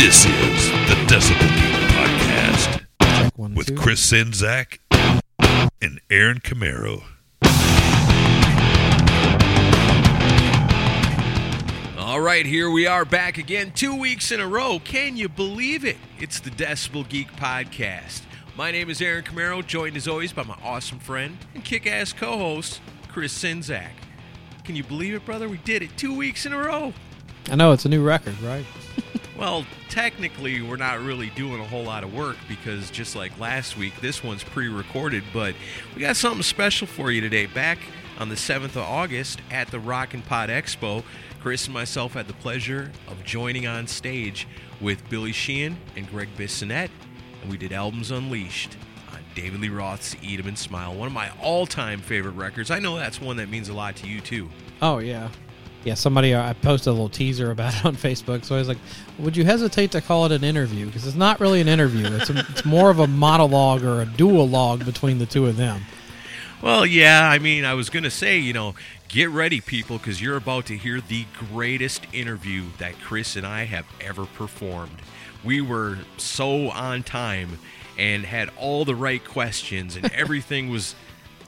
This is the Decibel Geek Podcast Check one, with two. Chris Czynszak and Aaron Camaro. All right, here we are back again, two weeks in a row. Can you believe it? It's the Decibel Geek Podcast. My name is Aaron Camaro, joined as always by my awesome friend and kick ass co host, Chris Czynszak. Can you believe it, brother? We did it two weeks in a row. I know it's a new record, right? Well, technically, we're not really doing a whole lot of work because just like last week, this one's pre recorded, but we got something special for you today. Back on the 7th of August at the Rockin' Pod Expo, Chris and myself had the pleasure of joining on stage with Billy Sheehan and Greg Bissonette, and we did Albums Unleashed on David Lee Roth's Eat 'em and Smile, one of my all time favorite records. I know that's one that means a lot to you, too. Oh yeah, yeah. Somebody uh, I posted a little teaser about it on Facebook. So I was like, "Would you hesitate to call it an interview? Because it's not really an interview. It's a, it's more of a monologue or a duologue between the two of them." Well, yeah, I mean, I was going to say, you know, get ready, people, because you're about to hear the greatest interview that Chris and I have ever performed. We were so on time and had all the right questions, and everything was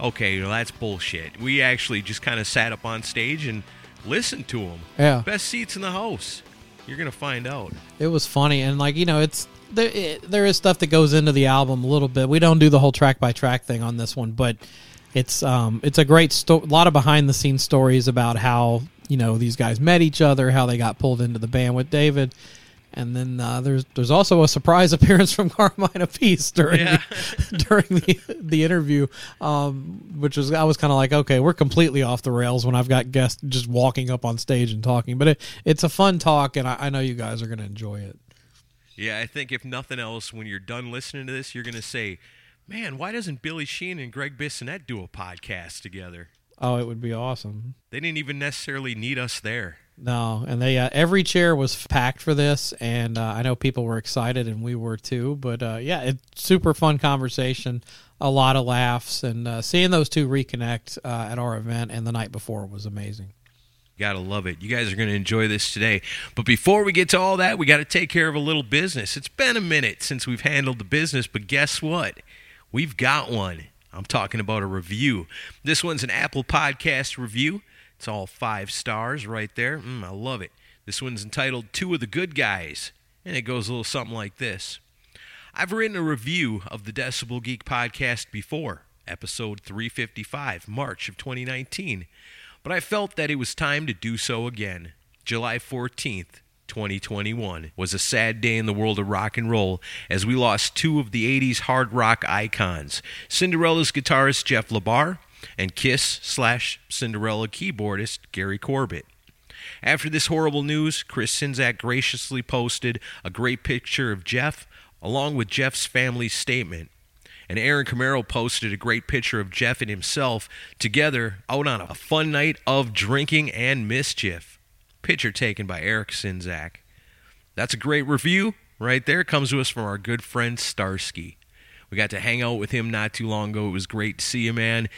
okay, you know, that's bullshit. We actually just kind of sat up on stage and listened to them. Yeah. Best seats in the house. You're going to find out. It was funny, and like you know, it's there. It, there is stuff that goes into the album a little bit. We don't do the whole track by track thing on this one, but it's um it's a great sto- lot of behind the scenes stories about how you know these guys met each other, how they got pulled into the band with David. And then uh, there's there's also a surprise appearance from Carmine Appice during Yeah. the, during the the interview, um, which was I was kind of like, okay, we're completely off the rails when I've got guests just walking up on stage and talking, but it, it's a fun talk, and I, I know you guys are going to enjoy it. Yeah, I think if nothing else, when you're done listening to this, you're going to say, man, why doesn't Billy Sheehan and Greg Bissonette do a podcast together? Oh, it would be awesome. They didn't even necessarily need us there. No, and they uh, every chair was packed for this, and uh, I know people were excited, and we were too. But uh, yeah, it's super fun conversation, a lot of laughs, and uh, seeing those two reconnect uh, at our event and the night before was amazing. Gotta love it. You guys are to enjoy this today. But before we get to all that, we got to take care of a little business. It's been a minute since we've handled the business, but guess what? We've got one. I'm talking about a review. This one's an Apple Podcast review. It's all five stars right there. Mm, I love it. This one's entitled Two of the Good Guys, and it goes a little something like this. I've written a review of the Decibel Geek podcast before, episode 355, March of 2019, but I felt that it was time to do so again. July 14th, 2021 was a sad day in the world of rock and roll as we lost two of the 80s hard rock icons Cinderella's guitarist Jeff LaBar and Kiss slash Cinderella keyboardist Gary Corbett. After this horrible news, Chris Czynszak graciously posted a great picture of Jeff along with Jeff's family's statement. And Aaron Camaro posted a great picture of Jeff and himself together out on a fun night of drinking and mischief. Picture taken by Eric Czynszak. That's a great review right there. Comes to us from our good friend Starsky. We got to hang out with him not too long ago. It was great to see you, man.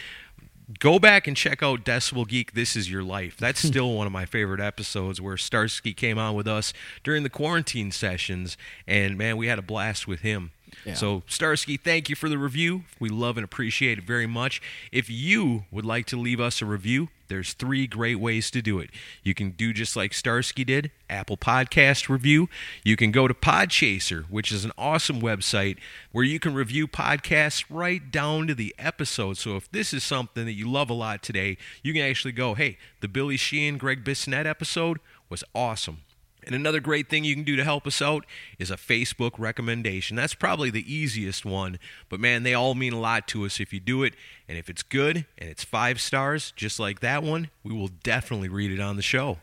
Go back and check out Decibel Geek. This is your life. That's hmm. still one of my favorite episodes where Starsky came on with us during the quarantine sessions, and man, we had a blast with him. So, Starsky, thank you for the review. We love and appreciate it very much. If you would like to leave us a review, there's three great ways to do it. You can do just like Starsky did, Apple Podcast review. You can go to Podchaser, which is an awesome website where you can review podcasts right down to the episode. So if this is something that you love a lot today, you can actually go, hey, the Billy Sheehan, Greg Bissonette episode was awesome. And another great thing you can do to help us out is a Facebook recommendation. That's probably the easiest one, but man, they all mean a lot to us if you do it. And if it's good and it's five stars, just like that one, we will definitely read it on the show.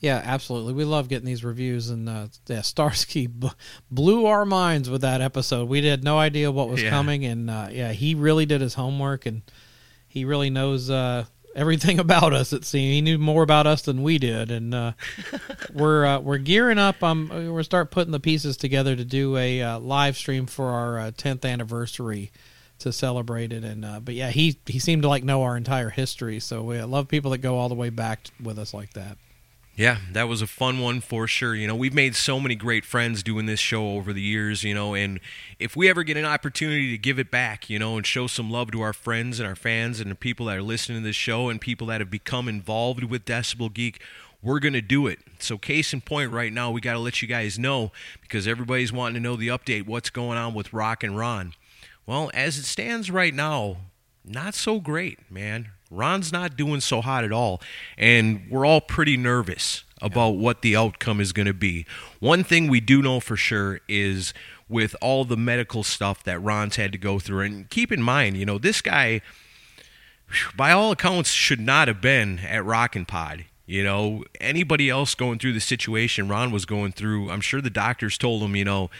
Yeah, absolutely. We love getting these reviews, and uh, yeah, Starsky b- blew our minds with that episode. We had no idea what was Yeah. coming, and uh, yeah, he really did his homework, and he really knows uh, everything about us. It seemed he knew more about us than we did, and uh, we're uh, we're gearing up. Um, we're start putting the pieces together to do a uh, live stream for our uh, 10th anniversary to celebrate it. And uh, but yeah, he he seemed to like know our entire history, so we love people that go all the way back with us like that. Yeah, that was a fun one for sure. You know, we've made so many great friends doing this show over the years, you know, and if we ever get an opportunity to give it back, you know, and show some love to our friends and our fans and the people that are listening to this show and people that have become involved with Decibel Geek, we're going to do it. So, case in point, right now, we got to let you guys know because everybody's wanting to know the update what's going on with Rock and Ron. Well, as it stands right now, not so great, man. Ron's not doing so hot at all, and we're all pretty nervous about what the outcome is going to be. One thing we do know for sure is with all the medical stuff that Ron's had to go through, and keep in mind, you know, this guy, by all accounts, should not have been at Rockin' Pod. You know, anybody else going through the situation Ron was going through, I'm sure the doctors told him, you know,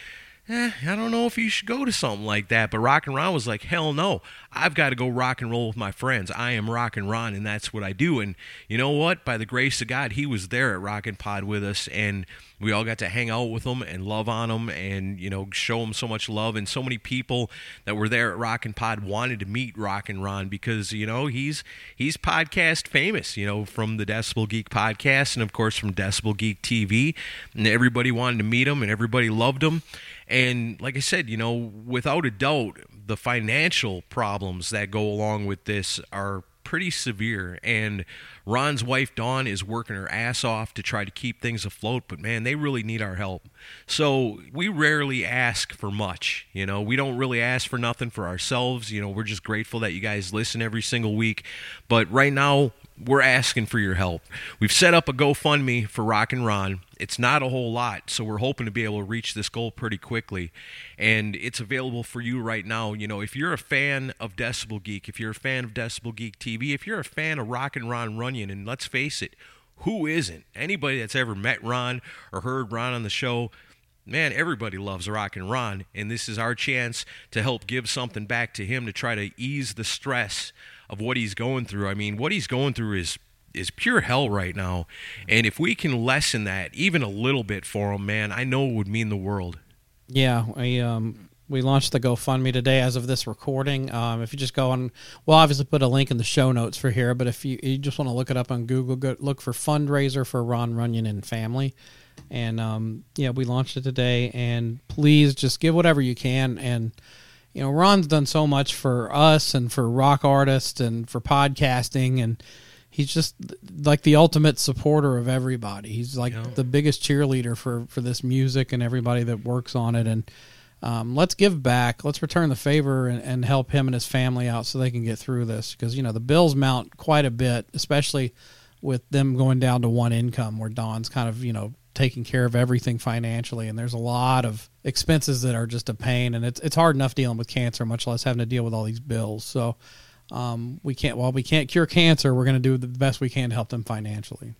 eh, I don't know if you should go to something like that. But Rock and Ron was like, hell no. I've got to go rock and roll with my friends. I am Rock and Ron, and that's what I do. And you know what? By the grace of God, he was there at Rockin' Pod with us, and we all got to hang out with him and love on him and, you know, show him so much love. And so many people that were there at Rockin' Pod wanted to meet Rock and Ron because, you know, he's he's podcast famous, you know, from the Decibel Geek podcast and, of course, from Decibel Geek TV. And everybody wanted to meet him and everybody loved him. And like I said, you know, without a doubt, the financial problems that go along with this are pretty severe. And Ron's wife, Dawn, is working her ass off to try to keep things afloat, but man, they really need our help. So we rarely ask for much. You know, we don't really ask for nothing for ourselves. You know, we're just grateful that you guys listen every single week. But right now, we're asking for your help. We've set up a GoFundMe for Rock and Ron. It's not a whole lot, so we're hoping to be able to reach this goal pretty quickly. And it's available for you right now. You know, if you're a fan of Decibel Geek, if you're a fan of Decibel Geek TV, if you're a fan of Rock and Ron Runyon, and let's face it, who isn't? Anybody that's ever met Ron or heard Ron on the show, man, everybody loves Rock and Ron, and this is our chance to help give something back to him to try to ease the stress of what he's going through. I mean, what he's going through is is pure hell right now, and if we can lessen that even a little bit for him, man, I know it would mean the world. Yeah, we um we launched the GoFundMe today as of this recording. Um, if you just go on, we'll obviously put a link in the show notes for here. But if you, you just want to look it up on Google, go look for fundraiser for Ron Runyon and family. And um, yeah, we launched it today. And please just give whatever you can. And you know, Ron's done so much for us and for rock artists and for podcasting and. He's just like the ultimate supporter of everybody. He's like the biggest cheerleader for, for this music and everybody that works on it. And um, let's give back. Let's return the favor and, and help him and his family out so they can get through this. Because you know the bills mount quite a bit, especially with them going down to one income, where Don's kind of you know taking care of everything financially, and there's a lot of expenses that are just a pain, and it's it's hard enough dealing with cancer, much less having to deal with all these bills. So um, we can't. While we can't cure cancer, we're going to do the best we can to help them financially.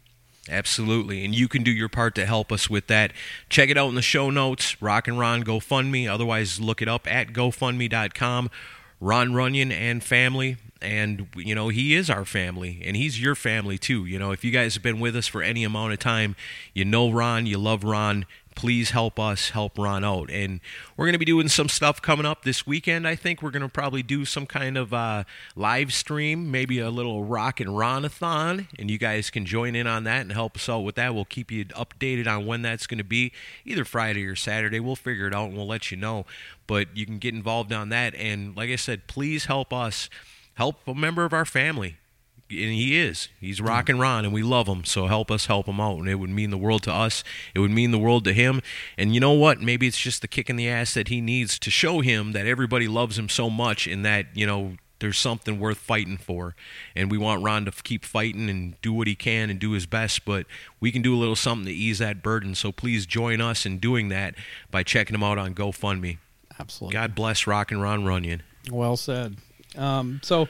Absolutely. And you can do your part to help us with that. Check it out in the show notes, Rock and Ron GoFundMe. Otherwise, look it up at GoFundMe.com. Ron Runyon and family. And, you know, he is our family, and he's your family too. You know, if you guys have been with us for any amount of time, you know Ron, you love Ron, please help us help Ron out. And we're going to be doing some stuff coming up this weekend. I think we're going to probably do some kind of uh, live stream, maybe a little rock and Ronathon, and you guys can join in on that and help us out with that. We'll keep you updated on when that's going to be, either Friday or Saturday. We'll figure it out and we'll let you know. But you can get involved on that. And like I said, please help us help a member of our family and he is. He's rocking Ron, and we love him. So help us help him out, and it would mean the world to us. It would mean the world to him. And you know what? Maybe it's just the kick in the ass that he needs to show him that everybody loves him so much, and that you know there's something worth fighting for. And we want Ron to keep fighting and do what he can and do his best. But we can do a little something to ease that burden. So please join us in doing that by checking him out on GoFundMe. Absolutely. God bless Rock and Ron Runyon. Well said. Um, so,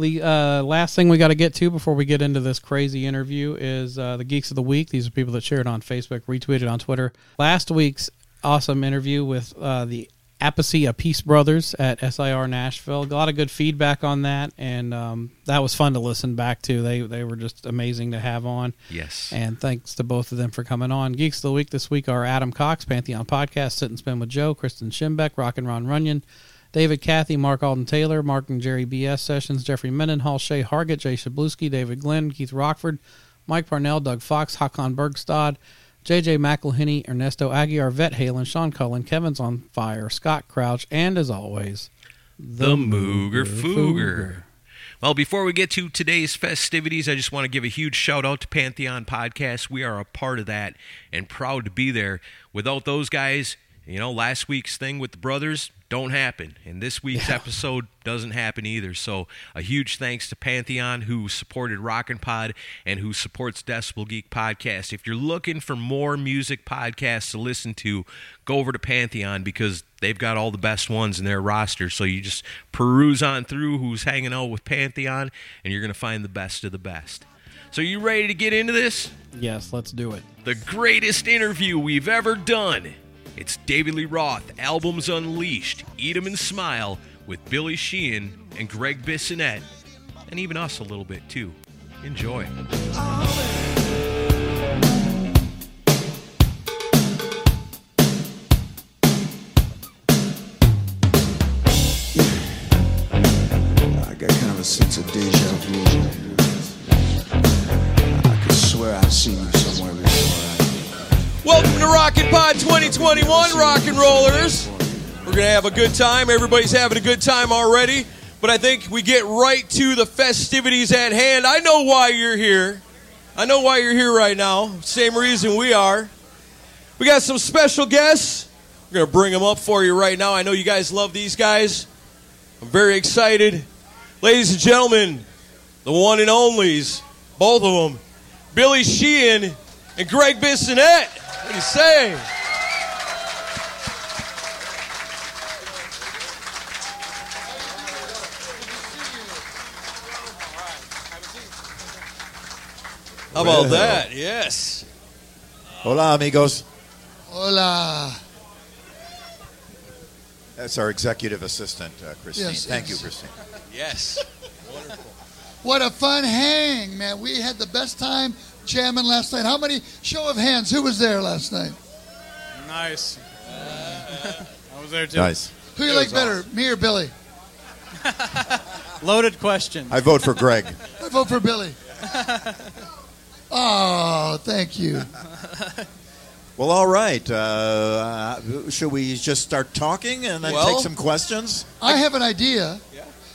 the uh, last thing we got to get to before we get into this crazy interview is uh, the Geeks of the Week. These are people that shared on Facebook, retweeted on Twitter. Last week's awesome interview with uh, the Apicea Peace Brothers at SIR Nashville. Got A lot of good feedback on that, and um, that was fun to listen back to. They they were just amazing to have on. Yes. And thanks to both of them for coming on. Geeks of the Week this week are Adam Cox, Pantheon Podcast, Sit and Spin with Joe, Kristen Schimbeck, Rock and Ron Runyon, David Cathy, Mark Alden Taylor, Mark and Jerry B.S. Sessions, Jeffrey Mendenhall, Shay Hargett, Jay Shabluski, David Glenn, Keith Rockford, Mike Parnell, Doug Fox, Hakon Bergstad, JJ McElhinney, Ernesto Aguiar, Vet Halen, Sean Cullen, Kevin's on Fire, Scott Crouch, and as always, the Mooger Fooger. Well, before we get to today's festivities, I just want to give a huge shout out to Pantheon Podcast. We are a part of that and proud to be there. Without those guys, you know, last week's thing with the brothers don't happen, and this week's Yeah. episode doesn't happen either. So, a huge thanks to Pantheon who supported Rockin' Pod and who supports Decibel Geek Podcast. If you're looking for more music podcasts to listen to, go over to Pantheon because they've got all the best ones in their roster. So you just peruse on through who's hanging out with Pantheon, and you're going to find the best of the best. So, you ready to get into this? yes, let's do it. the greatest interview we've ever done. It's David Lee Roth, Albums Unleashed, Eat 'em and Smile, with Billy Sheehan and Greg Bissonette, and even us a little bit too. Enjoy. I got kind of a sense of deja vu. I could swear I've seen you. Welcome to Rockin' Pod 2021, rock and rollers. We're gonna have a good time. Everybody's having a good time already, but I think we get right to the festivities at hand. I know why you're here. I know why you're here right now. Same reason we are. We got some special guests. We're gonna bring them up for you right now. I know you guys love these guys. I'm very excited. Ladies and gentlemen, the one and onlys, both of them, Billy Sheehan and Greg Bissonette. What do you say? How about Well. that? Yes. Hola, amigos. Hola. That's our executive assistant, uh, Christine. Yes, Thank yes. you, Christine. Yes. Wonderful. What a fun hang, man. We had the best time jamming last night. How many, show of hands, who was there last night? Nice. I was there too. Nice. Who you like better, me or Billy? Loaded question. I vote for Greg. I vote for Billy. oh, thank you. well, all right. Uh, should we just start talking and then Well- take some questions? I have an idea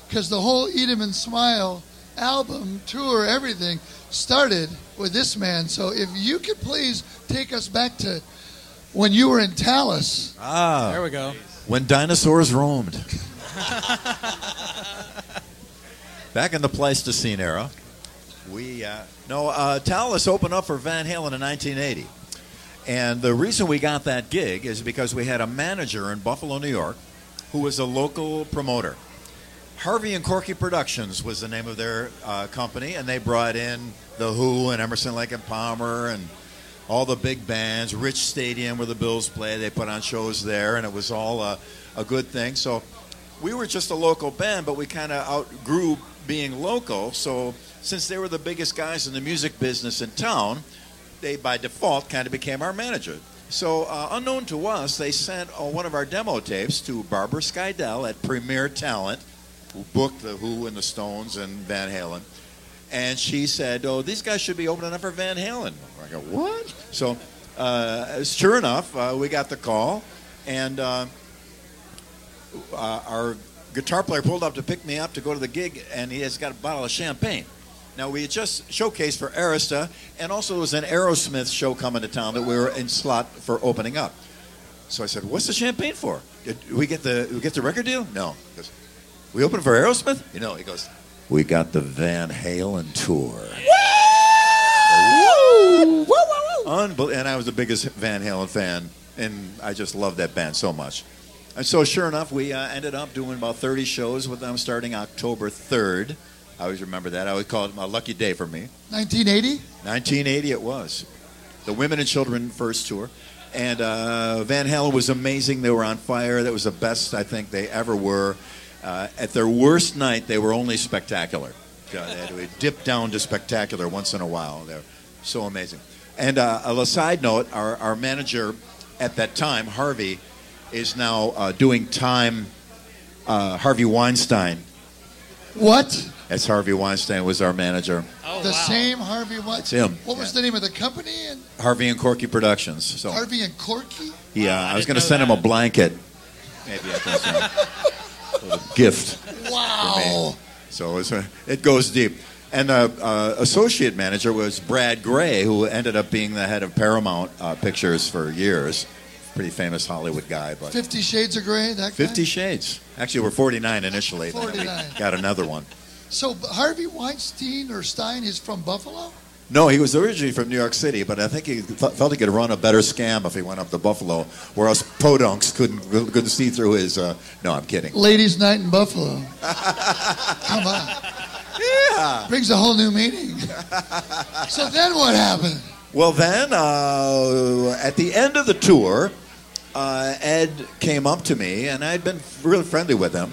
because the whole Eat 'em and Smile album, tour, everything started with this man. So if you could please take us back to when you were in Talas. Ah, There we go. when dinosaurs roamed. Back in the Pleistocene era, we uh, no uh, Talas opened up for Van Halen in 1980, and the reason we got that gig is because we had a manager in Buffalo, New York, who was a local promoter, Harvey and Corky Productions was the name of their uh, company, and they brought in the Who and Emerson, Lake and Palmer, and all the big bands. Rich Stadium where the Bills play. They put on shows there, and it was all a, a good thing. So we were just a local band, but we kind of outgrew being local. So since they were the biggest guys in the music business in town, they by default kind of became our manager. So uh, unknown to us, they sent uh, one of our demo tapes to Barbara Skydel at Premier Talent, who booked the Who and the Stones and Van Halen. And she said, "Oh, these guys should be opening up for Van Halen." I go, "What?" So, uh, sure enough, uh, we got the call, and uh, uh, our guitar player pulled up to pick me up to go to the gig, and he has got a bottle of champagne. Now we had just showcased for Arista, and also there was an Aerosmith show coming to town that we were in slot for opening up. So I said, "What's the champagne for? Did we get the we get the record deal?" No. He goes, "We open for Aerosmith?" You know, he goes, "We got the Van Halen tour." Unbel- and I was the biggest Van Halen fan, and I just loved that band so much. And so, sure enough, we uh, ended up doing about 30 shows with them starting October 3rd. I always remember that. I always call it a lucky day for me. 1980? 1980 it was. The Women and Children first tour. And uh, Van Halen was amazing. They were on fire. That was the best I think they ever were. Uh, at their worst night, they were only spectacular. They had to dip down to spectacular once in a while. They're so amazing. And uh, a side note, our, our manager at that time, Harvey, is now uh, doing time. Uh, Harvey Weinstein. What? That's Harvey Weinstein was our manager. Oh, the same Harvey what? It's him. What was the name of the company? And Harvey and Corky Productions. So Harvey and Corky? yeah, I, was going to send him a blanket. Maybe I can send him a little gift. Wow. So it, uh, it goes deep. And the uh, associate manager was Brad Grey, who ended up being the head of Paramount uh, Pictures for years. Pretty famous Hollywood guy, but Fifty Shades of Grey, that guy? Fifty Shades. Actually, we're 49 initially. then we 49. Got another one. So Harvey Weinstein or Stein is from Buffalo? No, he was originally from New York City, but I think he th- felt he could run a better scam if he went up to Buffalo, where us podunks couldn't couldn't see through his. Uh, no, I'm kidding. Ladies' Night in Buffalo. Come on. Yeah. Brings a whole new meaning. so then what happened? Well, then uh, at the end of the tour, uh, Ed came up to me, and I'd been really friendly with him.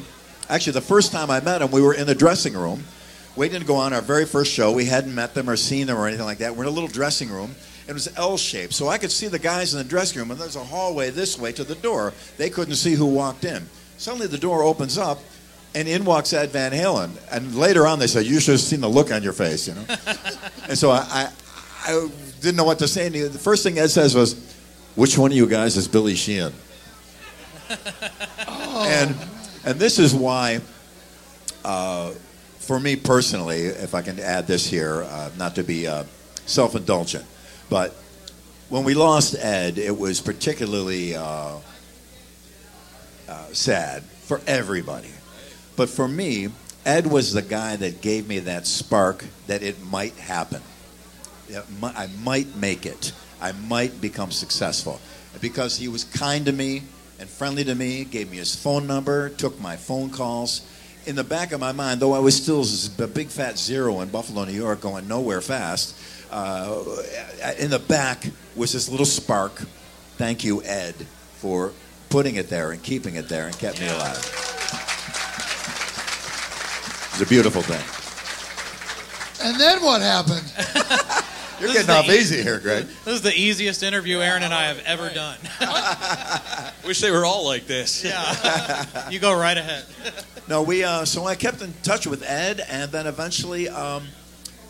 Actually, the first time I met him, we were in the dressing room, waiting to go on our very first show. We hadn't met them or seen them or anything like that. We're in a little dressing room. It was L shaped, so I could see the guys in the dressing room, and there's a hallway this way to the door. They couldn't see who walked in. Suddenly, the door opens up, and in walks Ed Van Halen. And later on, they said, "You should have seen the look on your face," you know. and so I, I, I didn't know what to say. And the first thing Ed says was, "Which one of you guys is Billy Sheehan?" And and this is why, uh, for me personally, if I can add this here, uh, not to be uh, self-indulgent, but when we lost Ed, it was particularly uh, uh, sad for everybody. But for me, Ed was the guy that gave me that spark that it might happen. I might make it. I might become successful. Because he was kind to me and friendly to me, gave me his phone number, took my phone calls. In the back of my mind, though I was still a big fat zero in Buffalo, New York, going nowhere fast, uh, in the back was this little spark. Thank you, Ed, for putting it there and keeping it there and kept me alive. It's a beautiful thing. And then what happened? You're This getting off the- easy here, Greg. This is the easiest interview Aaron and I have ever done. Wish they were all like this. Yeah. you go right ahead. No, we. Uh, so I kept in touch with Ed, and then eventually um,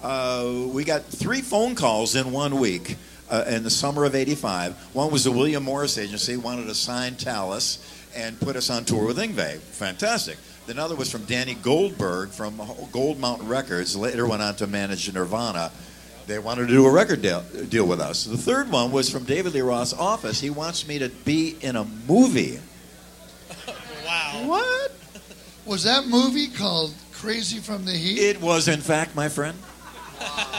uh, we got three phone calls in one week uh, in the summer of '85. One was the William Morris Agency wanted to sign Talas and put us on tour with Yngwie. Fantastic. Another was from Danny Goldberg from Gold Mountain Records. Later went on to manage Nirvana. They wanted to do a record deal, deal with us. The third one was from David Lee Roth's office. He wants me to be in a movie. Wow. What? Was that movie called Crazy from the Heat? It was, in fact, my friend.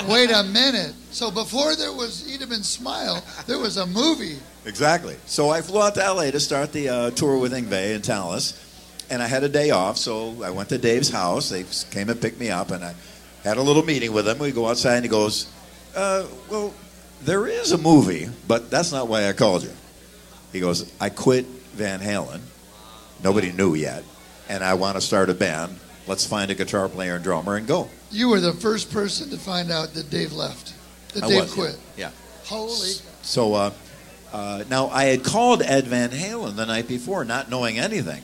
Wait a minute. So before there was Eat 'em and Smile, there was a movie. Exactly. So I flew out to LA to start the uh, tour with Yngwie and Talas, and I had a day off, so I went to Dave's house. They came and picked me up, and I had a little meeting with him. We go outside, and he goes, uh, "Well, there is a movie, but that's not why I called you." He goes, "I quit Van Halen. Nobody knew yet, and I want to start a band. Let's find a guitar player and drummer and go." You were the first person to find out that Dave left. That I Dave was, quit. Yeah. Holy. So uh, uh, now I had called Ed Van Halen the night before, not knowing anything,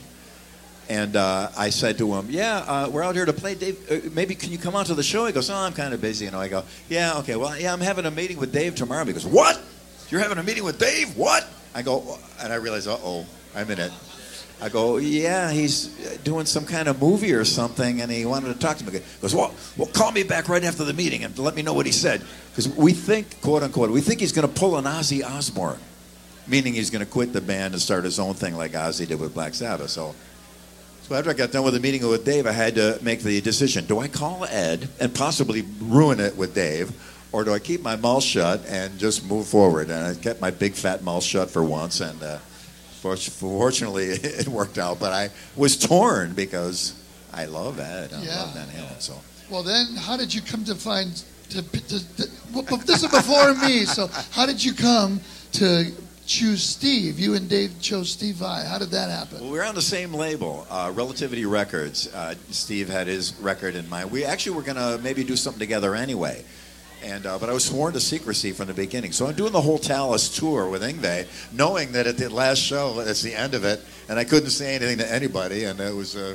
and uh, I said to him, "Yeah, uh, we're out here to play. Dave, uh, maybe can you come out to the show?" He goes, "Oh, I'm kind of busy." And I go, "Yeah, okay. Well, yeah, I'm having a meeting with Dave tomorrow." He goes, "What? You're having a meeting with Dave? What?" I go, and I realize, "Uh oh, I'm in it." I go, "Yeah, he's doing some kind of movie or something, and he wanted to talk to me." He goes, "Well, well, call me back right after the meeting and let me know what he said." Because we think, quote unquote, we think he's going to pull an Ozzy Osbourne, meaning he's going to quit the band and start his own thing like Ozzy did with Black Sabbath. So, so after I got done with the meeting with Dave, I had to make the decision: do I call Ed and possibly ruin it with Dave, or do I keep my mouth shut and just move forward? And I kept my big fat mouth shut for once, and uh, fortunately, it worked out. But I was torn because I love Ed. I Yeah. love Van Halen. So. Well, then, how did you come to find? To, to, to, well, this is before me. So, how did you come to choose Steve? You and Dave chose Steve Vai. How did that happen? Well, we were on the same label, uh, Relativity Records. Uh, Steve had his record in mind. We actually were going to maybe do something together anyway. And, uh, but I was sworn to secrecy from the beginning. So I'm doing the whole Talas tour with Yngwie, knowing that at the last show, it's the end of it, and I couldn't say anything to anybody, and it was a,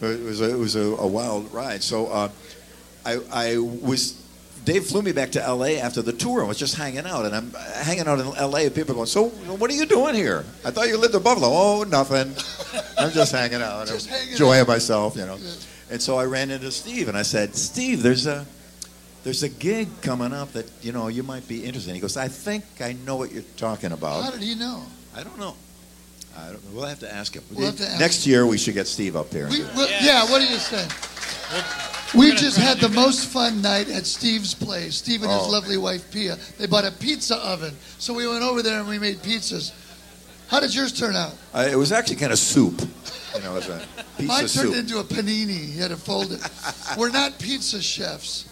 it was a, it was a, a wild ride. So uh, I, I was Dave flew me back to L.A. after the tour and was just hanging out. And I'm hanging out in L.A. and people are going, "So, what are you doing here? I thought you lived in Buffalo." Oh, nothing. I'm just hanging out, Just I'm hanging enjoying out. myself, you know. And so I ran into Steve and I said, "Steve, there's a there's a gig coming up that you know you might be interested." in. He goes, "I think I know what you're talking about." How did he know? I don't know. I don't know. We'll have to ask him. We'll have to ask Next year we should get Steve up there. and We, do it. well, yeah. What do you say? We just had the most fun night at Steve's place. Steve and his Oh, lovely wife Pia. They bought a pizza oven, so we went over there and we made pizzas. How did yours turn out? Uh, it was actually kind of soup. You know, it was a piece Mine turned soup. into a panini. You had to fold it. We're not pizza chefs,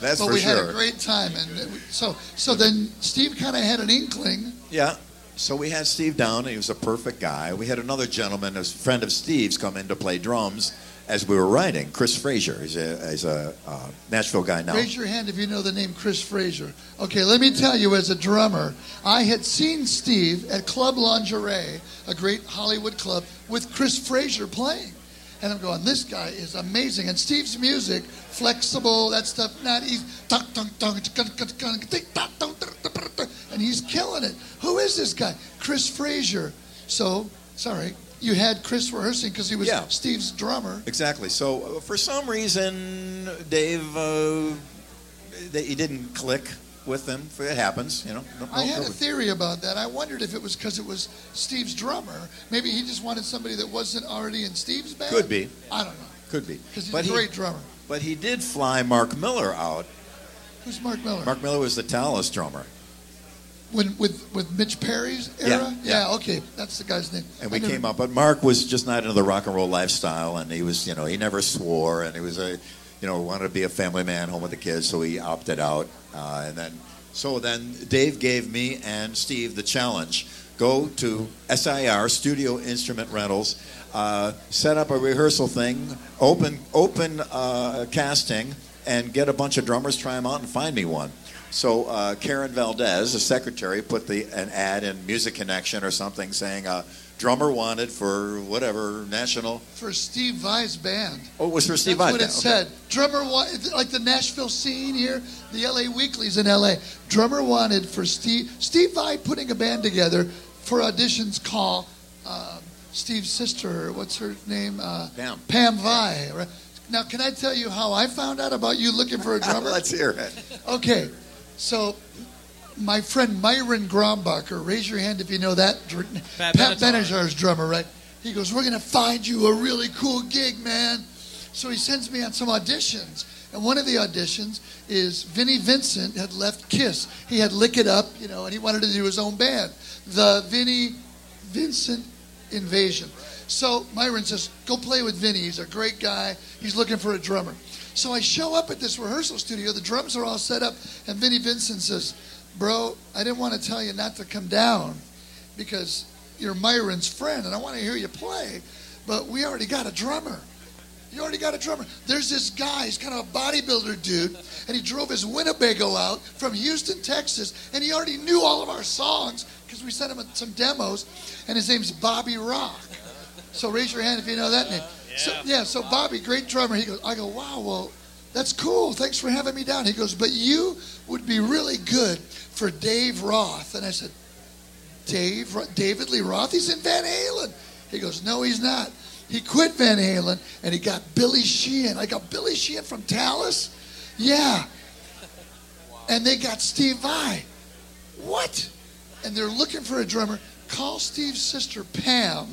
That's but for we sure. had a great time. And so, so then Steve kind of had an inkling. Yeah. So we had Steve down, and he was a perfect guy. We had another gentleman, a friend of Steve's, come in to play drums as we were writing. Chris Frazier. He's a, he's a uh, Nashville guy now. Raise your hand if you know the name Chris Frazier. Okay, let me tell you, as a drummer, I had seen Steve at Club Lingerie, a great Hollywood club, with Chris Frazier playing. And I'm going, this guy is amazing. And Steve's music, flexible, that stuff, not easy. And he's killing it. Who is this guy? Chris Frazier. So, sorry, you had Chris rehearsing because he was Yeah. Steve's drummer. Exactly. So uh, for some reason, Dave, uh, they, he didn't click with them. It happens, you know. No- I had no- a theory about that. I wondered if it was because it was Steve's drummer. Maybe he just wanted somebody that wasn't already in Steve's band. Could be. I don't know. Could be. Because he's But a he- great drummer. But he did fly Mark Miller out. Who's Mark Miller? Mark Miller was the Talas drummer. When, with with Mitch Perry's Yeah, era. yeah. Okay, that's the guy's name. And I we never- came up, but Mark was just not into the rock and roll lifestyle, and he was, you know, he never swore, and he was a, you know, wanted to be a family man, home with the kids, so he opted out. Uh, and then, so then Dave gave me and Steve the challenge: go to SIR Studio Instrument Rentals, uh, set up a rehearsal thing, open open uh, casting, and get a bunch of drummers, try them out, and find me one. So uh, Karen Valdez, the secretary, put the an ad in Music Connection or something saying uh, drummer wanted for whatever national. For Steve Vai's band. Oh, it was for Steve That's Vai. what it Okay. said. Drummer wanted, like the Nashville scene here, the LA Weeklies in LA. Drummer wanted for Steve, Steve Vai putting a band together for auditions call um, Steve's sister, what's her name? Uh, Pam. Pam Vai. right? Now, can I tell you how I found out about you looking for a drummer? Let's hear it. Okay, so my friend Myron Grombacher, raise your hand if you know that. Pat Pat drummer, right? He goes, We're going to find you a really cool gig, man. So he sends me on some auditions. And one of the auditions is Vinnie Vincent had left Kiss. He had Lick It Up, you know, and he wanted to do his own band. The Vinnie Vincent Invasion. So Myron says, go play with Vinnie. He's a great guy. He's looking for a drummer. So I show up at this rehearsal studio. The drums are all set up. And Vinnie Vincent says, bro, I didn't want to tell you not to come down because you're Myron's friend and I want to hear you play. But we already got a drummer. You already got a drummer. There's this guy, he's kind of a bodybuilder dude, and he drove his Winnebago out from Houston, Texas, and he already knew all of our songs because we sent him some demos, and his name's Bobby Rock. So raise your hand if you know that name. So, yeah, so Bobby, great drummer. He goes, I go, wow, well, that's cool. Thanks for having me down. He goes, but you would be really good for Dave Roth. And I said, Dave, David Lee Roth? He's in Van Halen. He goes, no, he's not. He quit Van Halen and he got Billy Sheehan. I got Billy Sheehan from Talas. Yeah. And they got Steve Vai. What? And they're looking for a drummer. Call Steve's sister, Pam.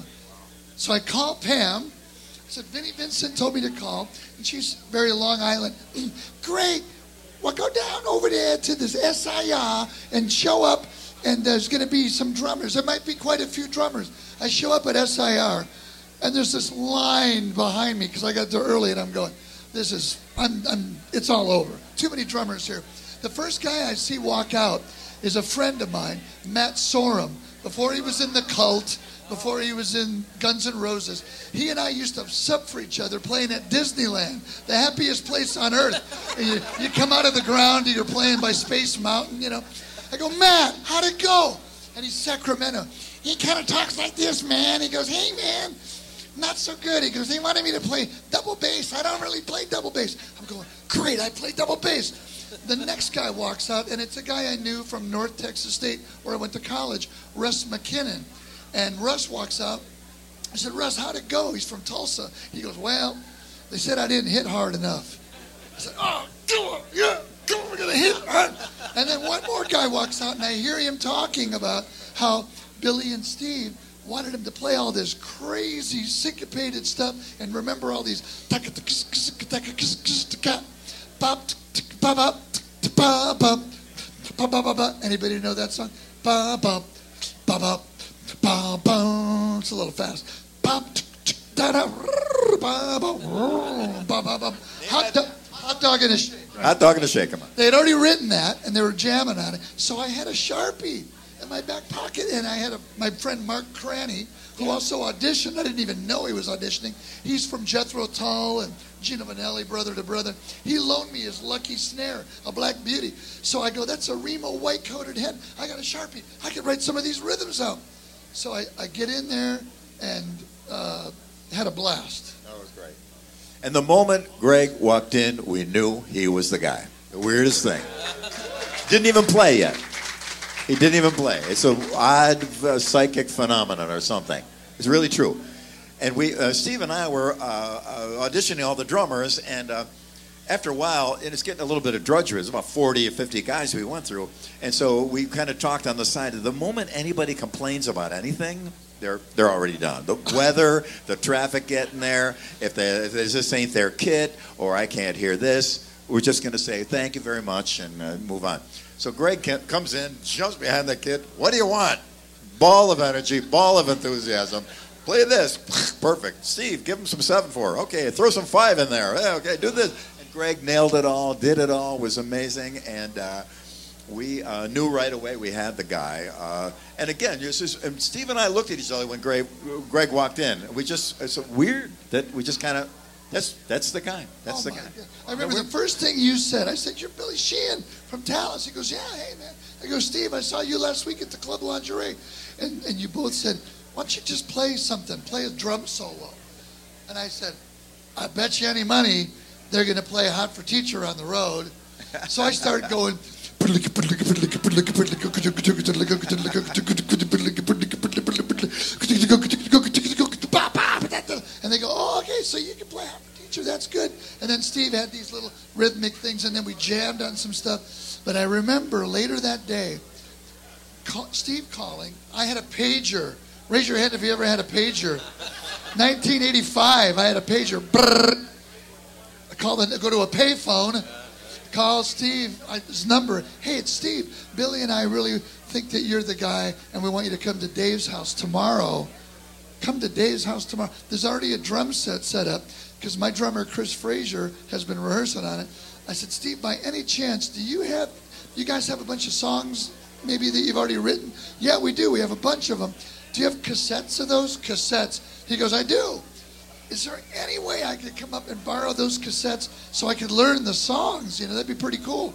So I called Pam. I said, Vinnie Vincent told me to call. And she's very Long Island. Great. Well, go down over there to this SIR and show up. And there's going to be some drummers. There might be quite a few drummers. I show up at SIR. And there's this line behind me because I got there early and I'm going, this is, I'm, I'm, it's all over. Too many drummers here. The first guy I see walk out is a friend of mine, Matt Sorum. Before he was in the cult, before he was in Guns N' Roses, he and I used to sub for each other playing at Disneyland, the happiest place on earth. You, you come out of the ground and you're playing by Space Mountain, you know. I go, Matt, how'd it go? And he's Sacramento. He kind of talks like this, man. He goes, hey, man, not so good. He goes, they wanted me to play double bass. I don't really play double bass. I'm going, great, I play double bass. The next guy walks out, and it's a guy I knew from North Texas State where I went to college, Russ McKinnon. And Russ walks up. I said, Russ, how'd it go? He's from Tulsa. He goes, well, they said I didn't hit hard enough. I said, oh, come on, yeah, come on, we're going to hit hard. And then one more guy walks out, and I hear him talking about how Billy and Steve wanted him to play all this crazy syncopated stuff and remember all these anybody know that song it's a little fast Bum, da, da, hot, dog, hot dog in a shake Hot dog and a shake 'em up. they had already written that and they were jamming on it so i had a sharpie in my back pocket, and I had a, my friend Mark Craney, who also auditioned. I didn't even know he was auditioning. He's from Jethro Tull and Gino Vannelli, brother to brother. He loaned me his Lucky Snare, a Black Beauty. So I go, that's a Remo white-coated head. I got a Sharpie. I could write some of these rhythms out. So I, I get in there and uh, had a blast. That was great. And the moment Greg walked in, we knew he was the guy. The weirdest thing. Didn't even play yet. He didn't even play. It's an odd uh, psychic phenomenon or something. It's really true. And we, uh, Steve and I were uh, uh auditioning all the drummers, and uh, after a while, and it's getting a little bit of drudgery. There's about 40 or 50 guys we went through. And so we kind of talked on the side. The moment anybody complains about anything, they're they're already done. The weather, the traffic getting there. If, they, if this ain't their kit, or I can't hear this, we're just going to say thank you very much and uh, move on. So Greg comes in, jumps behind the kid. What do you want? Ball of energy, ball of enthusiasm. Play this. Perfect. Steve, give him some seven four. Okay, throw some five in there. Okay, do this. Greg nailed it all, did it all, was amazing, and uh, we uh, knew right away we had the guy. Uh, and again, just, and Steve and I looked at each other when Greg, Greg walked in. We just it's weird that we just kind of that's that's the guy. That's oh the guy. God. I remember the first thing you said. I said, "You're Billy Sheehan from Talas." He goes, "Yeah, hey man." I go, "Steve, I saw you last week at the Club Lingerie," and and you both said, "Why don't you just play something? Play a drum solo?" And I said, "I bet you any money they're going to play Hot for Teacher on the road." So I started going. And they go, oh, okay, so you can play harp teacher. That's good. And then Steve had these little rhythmic things, and then we jammed on some stuff. But I remember later that day, Steve calling. I had a pager. Raise your hand if you ever had a pager. 1985, I had a pager. Brrr. Call the, go to a payphone. Call Steve. I, his number. Hey, it's Steve. Billy and I really think that you're the guy, and we want you to come to Dave's house tomorrow come to Dave's house tomorrow. There's already a drum set set up because my drummer Chris Frazier has been rehearsing on it. I said, Steve, by any chance, do you have, you guys have a bunch of songs maybe that you've already written? Yeah, we do. We have a bunch of them. Do you have cassettes of those? Cassettes. He goes, I do. Is there any way I could come up and borrow those cassettes so I could learn the songs? You know, that'd be pretty cool.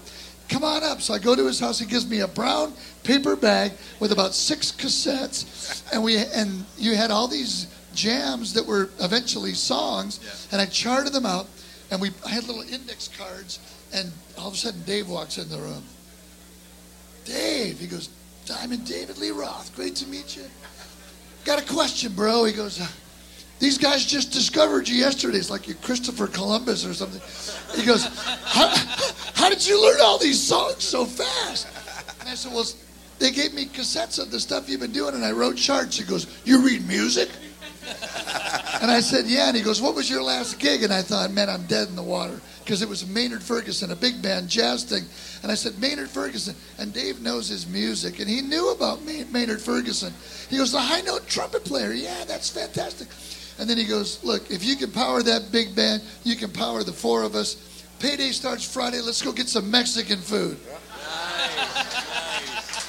Come on up. So I go to his house. He gives me a brown paper bag with about six cassettes, and we and you had all these jams that were eventually songs, and I charted them out, and we I had little index cards, and all of a sudden Dave walks in the room. Dave, he goes, Diamond David Lee Roth, great to meet you. Got a question, bro. He goes, these guys just discovered you yesterday. It's like you're Christopher Columbus or something. He goes, how, how did you learn all these songs so fast? And I said, well, they gave me cassettes of the stuff you've been doing, and I wrote charts. He goes, you read music? And I said, yeah. And he goes, what was your last gig? And I thought, man, I'm dead in the water because it was Maynard Ferguson, a big band jazz thing. And I said, Maynard Ferguson. And Dave knows his music, and he knew about Maynard Ferguson. He goes, the high note trumpet player. Yeah, that's fantastic. And then he goes, look, if you can power that big band, you can power the four of us. Payday starts Friday. Let's go get some Mexican food.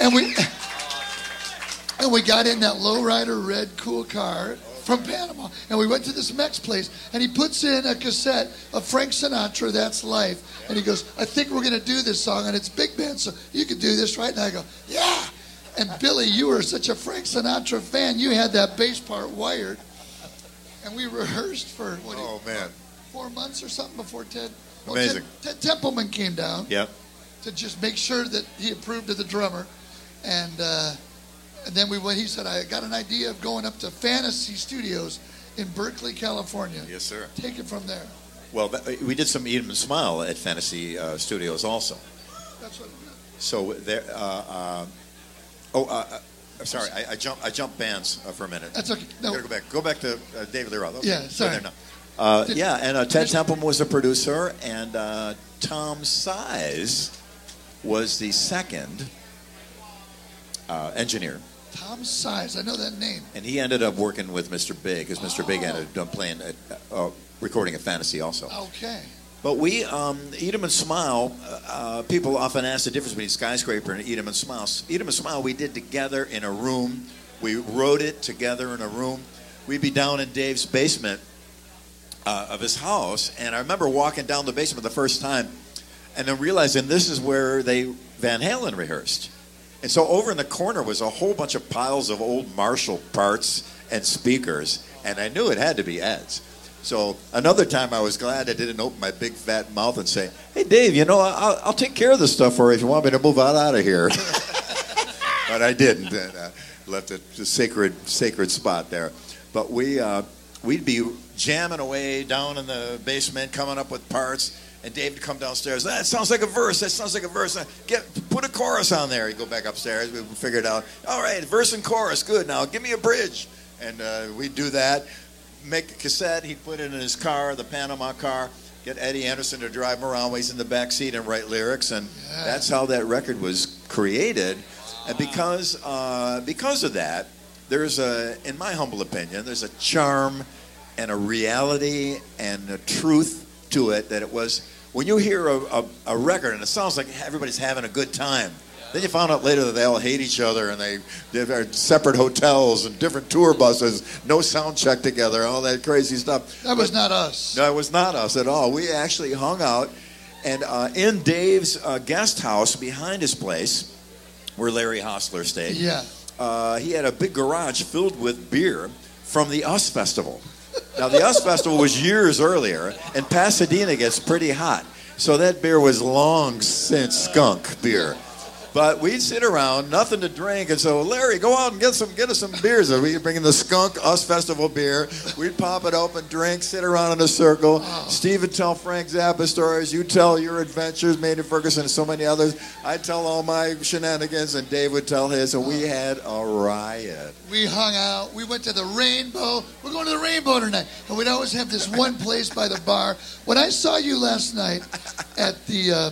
And we and we got in that lowrider red cool car from Panama, and we went to this Mex place, and he puts in a cassette of Frank Sinatra, "That's Life," and he goes, "I think we're gonna do this song, and it's big band, so you can do this, right?" And I go, "Yeah." And Billy, you were such a Frank Sinatra fan, you had that bass part wired, and we rehearsed for what? Oh man, four months or something before Ted. well, Amazing. Ted, Ted Templeman came down Yep. to just make sure that he approved of the drummer. And, uh, and then we went, he said, I got an idea of going up to Fantasy Studios in Berkeley, California. Yes, sir. Take it from there. Well, that, we did some Eat 'em and Smile at Fantasy uh, Studios also. That's what So there. Uh, uh, oh, uh, uh, I'm sorry. I, I jumped. I jumped bands uh, for a minute. That's okay. No. Gotta go back. Go back to uh, David Lee Roth. Okay. Yeah, sorry. Uh, yeah, and uh, Ted Templeman was the producer, and uh, Tom Size was the second uh, engineer. Tom Size, I know that name. And he ended up working with Mr. Big, because Mr. Big Oh. ended up playing, uh, recording at Fantasy also. Okay. But we, um, 'em and Smile, uh, uh, people often ask the difference between Skyscraper and 'em and Smile. 'em and Smile we did together in a room. We wrote it together in a room. We'd be down in Dave's basement uh, of his house, and I remember walking down the basement the first time and then realizing this is where they Van Halen rehearsed. And so over in the corner was a whole bunch of piles of old Marshall parts and speakers, and I knew it had to be Ed's. So another time I was glad I didn't open my big fat mouth and say, "Hey Dave, you know I'll, I'll take care of this stuff for you if you want me to move out out of here." but I didn't, and uh, left it a sacred sacred spot there. But we uh, we'd be jamming away down in the basement, coming up with parts. And Dave would come downstairs. That sounds like a verse. That sounds like a verse. Uh, Get put a chorus on there. He'd go back upstairs. We figured out. All right, verse and chorus. Good. Now give me a bridge. And uh, we'd do that. Make a cassette. He'd put it in his car, the Panama car. Get Eddie Anderson to drive him around while he's in the back seat and write lyrics. And that's how that record was created. And because uh, because of that, there's a, in my humble opinion, there's a charm and a reality and a truth to it that it was when you hear a, a, a record and it sounds like everybody's having a good time. Then you found out later that they all hate each other and they they have separate hotels and different tour buses, no sound check together, all that crazy stuff. That was not us. No, it was not us at all. We actually hung out, and uh, in Dave's uh, guest house behind his place, where Larry Hostler stayed, Yeah. uh, he had a big garage filled with beer from the US Festival. Now, the US Festival was years earlier, and Pasadena gets pretty hot. So that beer was long since skunk beer. But we'd sit around, nothing to drink, and so Larry, go out and get some, get us some beers. And we'd bring in the skunk us festival beer. We'd pop it open, drink, sit around in a circle. Steve would tell Frank Zappa stories. You tell your adventures, Maynard Ferguson, and so many others. I'd tell all my shenanigans, and Dave would tell his, and we had a riot. We hung out. We went to the Rainbow. We're going to the Rainbow tonight. And we'd always have this one place by the bar. When I saw you last night at the, uh,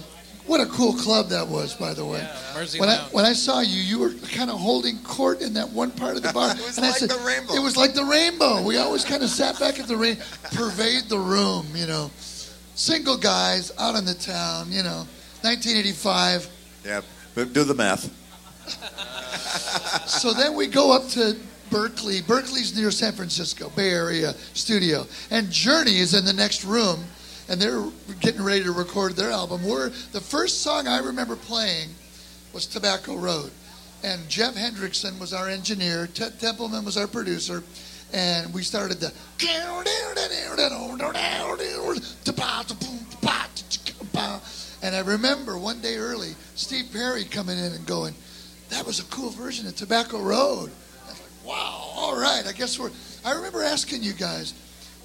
What a cool club that was, by the way. Mersey when I when I saw you, you were kind of holding court in that one part of the bar. It was and I like said, the rainbow. It was like the rainbow. We always kind of sat back at the rain, pervade the room, you know. Single guys out in the town, you know. 1985. Yeah, but do the math. So then we go up to Berkeley. Berkeley's near San Francisco, Bay Area studio. And Journey is in the next room, and they're getting ready to record their album. We're, the first song I remember playing was Tobacco Road. And Jeff Hendrickson was our engineer, Ted Templeman was our producer, and we started the. And I remember one day early, Steve Perry coming in and going, that was a cool version of Tobacco Road. I was like, wow, all right, I guess we're. I remember asking you guys,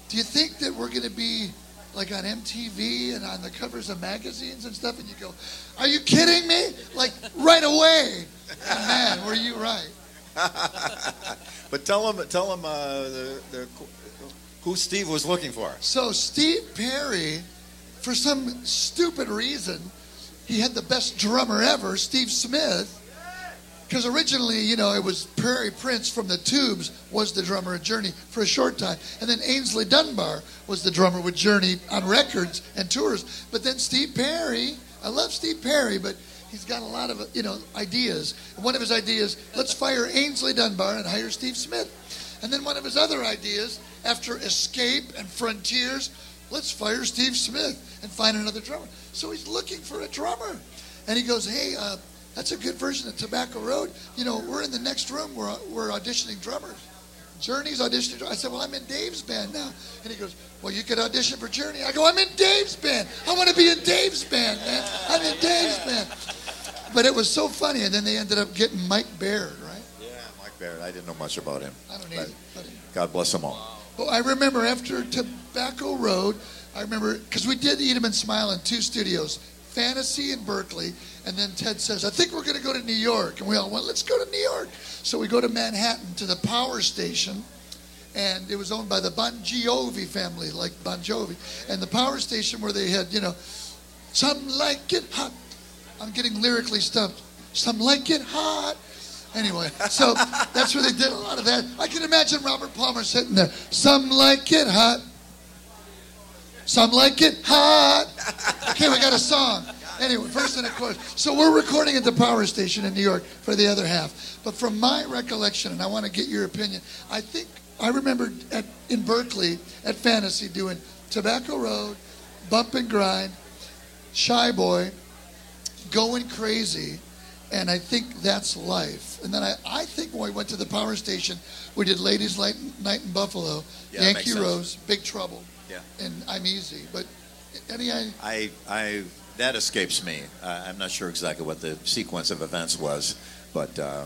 do you think that we're going to be like on MTV and on the covers of magazines and stuff? And you go, are you kidding me? Like right away. And man, were you right? But tell him, tell him uh, the, the, who Steve was looking for. So Steve Perry, for some stupid reason, he had the best drummer ever, Steve Smith. Because originally, you know, it was Prairie Prince from the Tubes was the drummer at Journey for a short time, and then Aynsley Dunbar was the drummer with Journey on records and tours. But then Steve Perry, I love Steve Perry, but he's got a lot of you know ideas. And one of his ideas, let's fire Aynsley Dunbar and hire Steve Smith. And then one of his other ideas, after Escape and Frontiers, let's fire Steve Smith and find another drummer. So he's looking for a drummer. And he goes, hey, uh, that's a good version of Tobacco Road. You know, we're in the next room. We're, we're auditioning drummers. Journey's auditioning. I said, well, I'm in Dave's band now. And he goes, well, you could audition for Journey. I go, I'm in Dave's band. I want to be in Dave's band, man. I'm in Dave's band. But it was so funny. And then they ended up getting Mike Baird, right? Yeah, Mike Baird. I didn't know much about him. I don't either. God bless them all. Well, I remember after Tobacco Road, I remember because we did Eat 'em and Smile in two studios, Fantasy in Berkeley, and then Ted says, "I think we're going to go to New York," and we all went, "Let's go to New York." So we go to Manhattan to the Power Station, and it was owned by the Bon Jovi family, like Bon Jovi, and the Power Station where they had, you know, some like it hot. I'm getting lyrically stumped. Some like it hot. Anyway, so that's where they did a lot of that. I can imagine Robert Palmer sitting there. Some like it hot. Some like it hot. Okay, we got a song. Anyway, first and a chorus. So we're recording at the power station in New York for the other half. But from my recollection, and I want to get your opinion, I think I remember at, in Berkeley at Fantasy doing Tobacco Road, Bump and Grind, Shy Boy, Going Crazy, and I think that's life. And then I, I think when we went to the power station, we did Ladies Night, Night in Buffalo, Yeah, Yankee. Rose, Big Trouble, Yeah. and I'm Easy. But any I, I, I, that escapes me. Uh, I'm not sure exactly what the sequence of events was, but uh,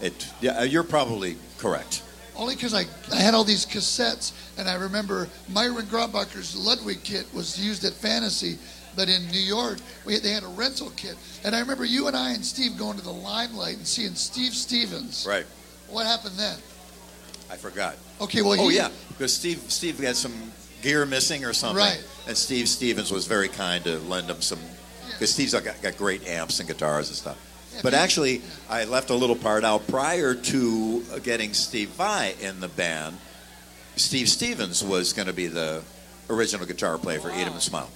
it. Yeah, you're probably correct. only because I, I had all these cassettes, and I remember Myron Grombacher's Ludwig kit was used at Fantasy, but in New York we, they had a rental kit. And I remember you and I and Steve going to the Limelight and seeing Steve Stevens. Right. What happened then? I forgot. Okay, well, oh he- yeah, because Steve Steve had some gear missing or something, Right. and Steve Stevens was very kind to lend him some. Because Steve's got, got great amps and guitars and stuff. But actually, I left a little part out prior to getting Steve Vai in the band. Steve Stevens was going to be the original guitar player for Eat 'em and Smile.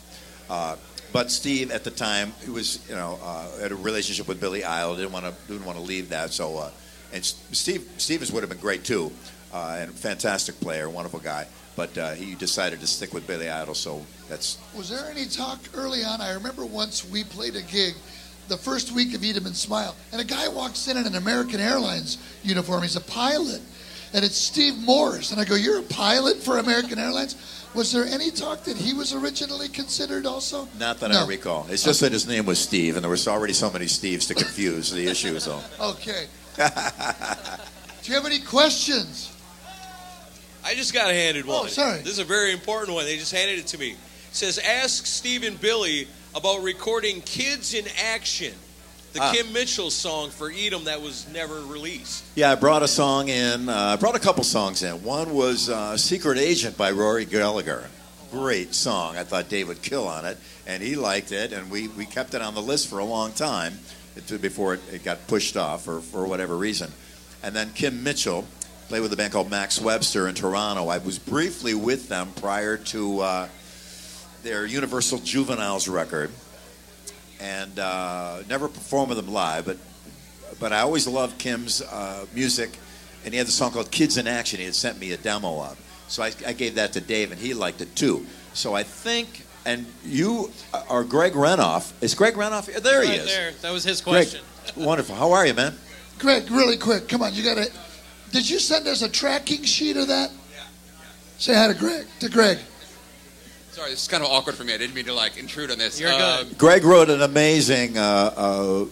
Uh, but Steve, at the time, he was you know uh, had a relationship with Billy Idol. Didn't want to didn't want to leave that. So, uh, and Steve Stevens would have been great too, uh, and fantastic player, wonderful guy. But uh, he decided to stick with Billy Idol. So that's Was there any talk early on? I remember once we played a gig the first week of Eat 'em and Smile, and a guy walks in in an American Airlines uniform. He's a pilot, and it's Steve Morse. And I go, You're a pilot for American Airlines? Was there any talk that he was originally considered also? not that No. I recall. It's just that his name was Steve, and there was already so many Steves to confuse the issue. So Okay. Do you have any questions? I just got handed one. Oh, sorry. This is a very important one. They just handed it to me. It says, ask Steve and Billy about recording Kids in Action, the Ah. Kim Mitchell song for Eat 'em that was never released. Yeah, I brought a song in. Uh, I brought a couple songs in. One was uh, "Secret Agent" by Rory Gallagher. great song. I thought Dave would kill on it, and he liked it, and we, we kept it on the list for a long time before it, it got pushed off or for whatever reason. And then Kim Mitchell played with a band called Max Webster in Toronto. I was briefly with them prior to uh, their Universal Juveniles record, and uh, never performed with them live, but but I always loved Kim's uh, music, and he had the song called "Kids in Action." He had sent me a demo of, so I, I gave that to Dave, and he liked it too. So I think, and you are Greg Renoff. Is Greg Renoff? here? There he right is. there. That was his question. Greg, question. wonderful. How are you, man? Greg, really quick, come on, you got to. Did you send us a tracking sheet of that? Say hi to Greg. To Greg. Sorry, this is kind of awkward for me. I didn't mean to like intrude on this. You're Um, good. Greg wrote an amazing uh, uh,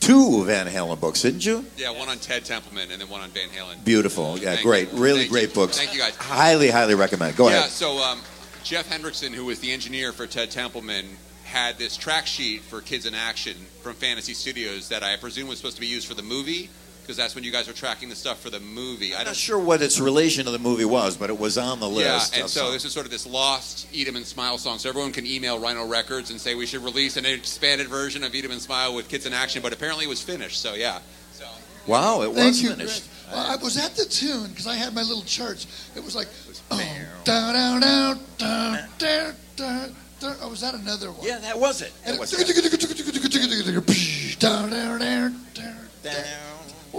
two Van Halen books, didn't you? Yeah, one on Ted Templeman and then one on Van Halen. Beautiful. Yeah, Thank great. you. Really Thank great you. books. Thank you, guys. Highly, highly recommend. Go yeah, ahead. Yeah. So um, Jeff Hendrickson, who was the engineer for Ted Templeman, had this track sheet for Kids in Action from Fantasy Studios that I presume was supposed to be used for the movie because that's when you guys were tracking the stuff for the movie. I I'm don't sure what its relation to the movie was, but it was on the list. Yeah, list. and of so songs. this is sort of this lost Eat 'em and Smile song. So everyone can email Rhino Records and say we should release an expanded version of Eat 'em and Smile with Kids in Action, but apparently it was finished. So yeah. So wow, it Thank was you, finished. Greg. Well, I was at the tune because I had my little church. It was like, oh, down, down, down, down, down, down, down. Oh, was that another one? Yeah, that was it. And That was it-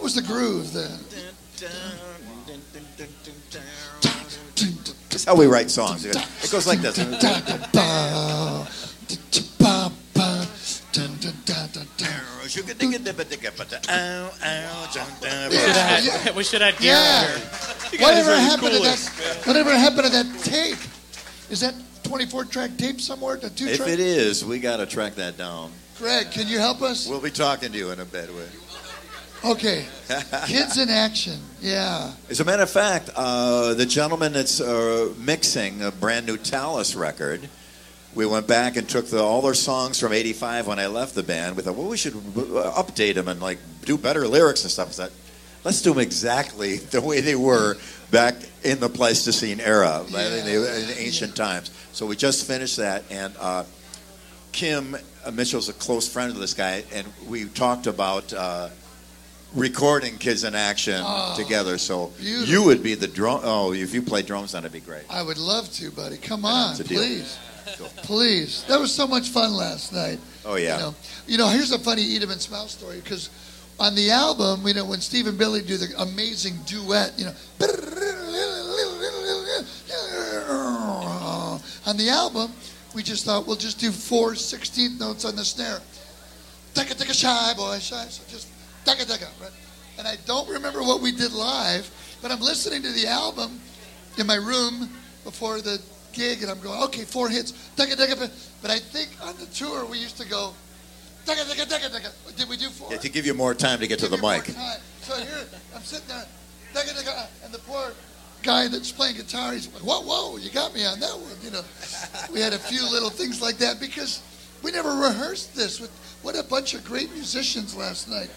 What was the groove then? That's how we write songs. It goes like this. We should have had, we should have had Yeah. Here. Whatever are the happened to that? Whatever happened to that tape? Is that 24 track tape somewhere? The two If track? it is, we got to track that down. Greg, can you help us? We'll be talking to you in a bit. Okay. Kids in action. Yeah. As a matter of fact, uh, the gentleman that's uh, mixing a brand new Talas record, we went back and took the, all their songs from '85 when I left the band. We thought, well, we should uh, update them and like do better lyrics and stuff. Said, let's do them exactly the way they were back in the Pleistocene era, in, the, in ancient times. So we just finished that, and uh, Kim uh, Mitchell's a close friend of this guy, and we talked about. Recording Kids in Action Oh, together. So beautiful. you would be the drum. Oh, if you play drums, that'd be great. I would love to, buddy. Come on, That's a deal. please. Please. That was so much fun last night. Oh yeah. You know, you know here's a funny Eat 'em and Smile story because on the album, you know, when Steve and Billy do the amazing duet, you know, on the album, we just thought we'll just do four 16th notes on the snare. Take a, take a shy boy, shy. So just taka taka, right? And I don't remember what we did live, but I'm listening to the album in my room before the gig, and I'm going, okay, four hits, taka taka. But I think on the tour we used to go, taka taka taka taka. Did we do four? Yeah, to give you more time to get to Give the mic. So here, I'm sitting there, taka taka, and the poor guy that's playing guitar, he's like, whoa, whoa, you got me on that one. You know, we had a few little things like that because we never rehearsed this. With what a bunch of great musicians last night.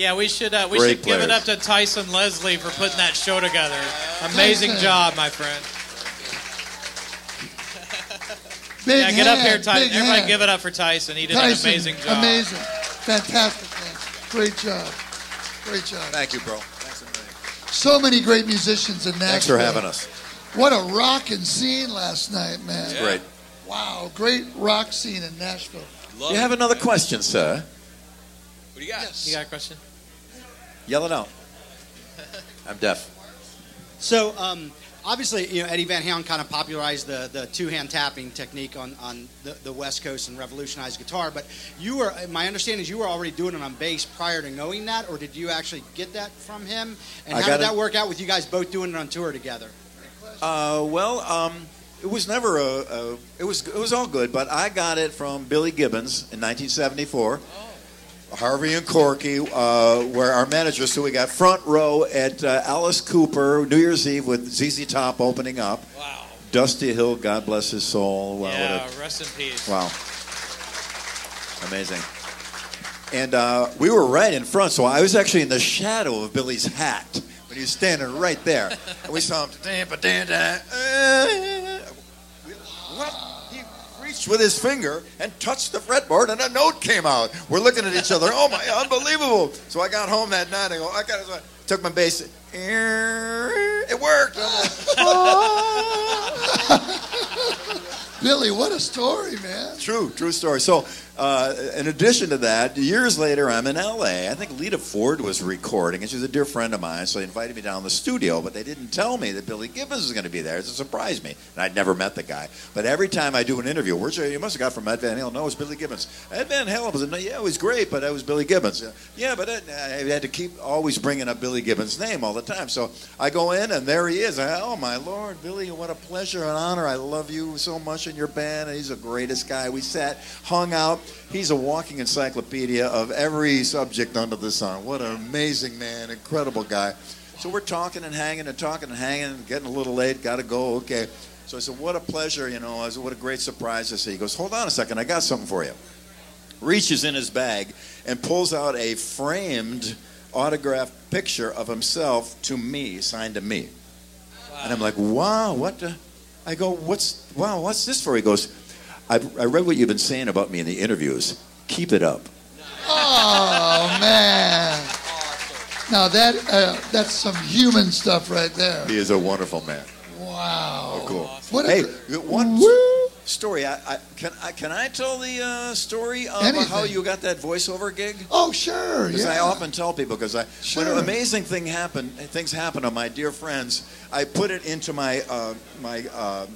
Yeah, we should uh, we Great should give it up to Tyson Leslie for putting that show together. Amazing Tyson. job, my friend. Big yeah, get up hand, here, Tyson. big Everybody, hand. give it up for Tyson. He did Tyson, an amazing job. Amazing. Fantastic, man. Great job. Great job. Thank you, bro. Thanks a million. So many great musicians in Nashville. Thanks for having us. What a rockin' scene last night, man. Great. Wow, great rock scene in Nashville. You have another question, sir? What do you got? Yes. You got a question? Yell it out. I'm deaf. So, um, obviously, you know, Eddie Van Halen kind of popularized the, the two-hand tapping technique on, on the, the West Coast and revolutionized guitar. But you were, my understanding is you were already doing it on bass prior to knowing that, or did you actually get that from him? And I how did that work out with you guys both doing it on tour together? Uh, well, um, it was never a, a. It was it was all good, but I got it from Billy Gibbons in 1974. Harvey and Corky uh, were our managers, so we got front row at uh, Alice Cooper New Year's Eve with ZZ Top opening up. Wow. Dusty Hill, God bless his soul. Wow, yeah, a- rest in peace. Wow. Amazing. And uh, we were right in front, so I was actually in the shadow of Billy's hat when he was standing right there. And we saw him. "Dan, ba, dan, da, uh, reached with his finger and touched the fretboard, and a note came out. We're looking at each other. Oh my, unbelievable! So I got home that night. I go, I got, I took my bass. It worked. Like, ah. Billy, what a story, man. True, true story. So, uh, in addition to that, years later, I'm in LA. I think Lita Ford was recording, and she's a dear friend of mine, so they invited me down to the studio, but they didn't tell me that Billy Gibbons was going to be there. It surprised me. And I'd never met the guy. But every time I do an interview, where's you? You must have got from Ed Van Halen. No, it was Billy Gibbons. Ed Van Halen was, yeah, it was great, but it was Billy Gibbons. Yeah, but I had to keep always bringing up Billy Gibbons' name all the time. So I go in, and there he is. I, oh, my Lord, Billy, what a pleasure and honor. I love you so much in your band. and He's the greatest guy. We sat, hung out. He's a walking encyclopedia of every subject under the sun. What an amazing man, incredible guy. So we're talking and hanging and talking and hanging, getting a little late, got to go. Okay. So I said, "What a pleasure, you know. I said, what a great surprise." I said, "He goes, hold on a second, I got something for you." Reaches in his bag and pulls out a framed autographed picture of himself to me, signed to me. And I'm like, "Wow, what?" The? I go, "What's wow? What's this for?" He goes, I, I read what you've been saying about me in the interviews. Keep it up. Oh man! Now that uh, that's some human stuff right there. He is a wonderful man. Wow! Oh, cool. What a hey, gr- one Woo! story. I, I, can I can I tell the uh, story of Anything. how you got that voiceover gig? Oh sure, Because yeah. I often tell people because I when Sure. an amazing thing happen things happen to my dear friends, I put it into my uh, my uh,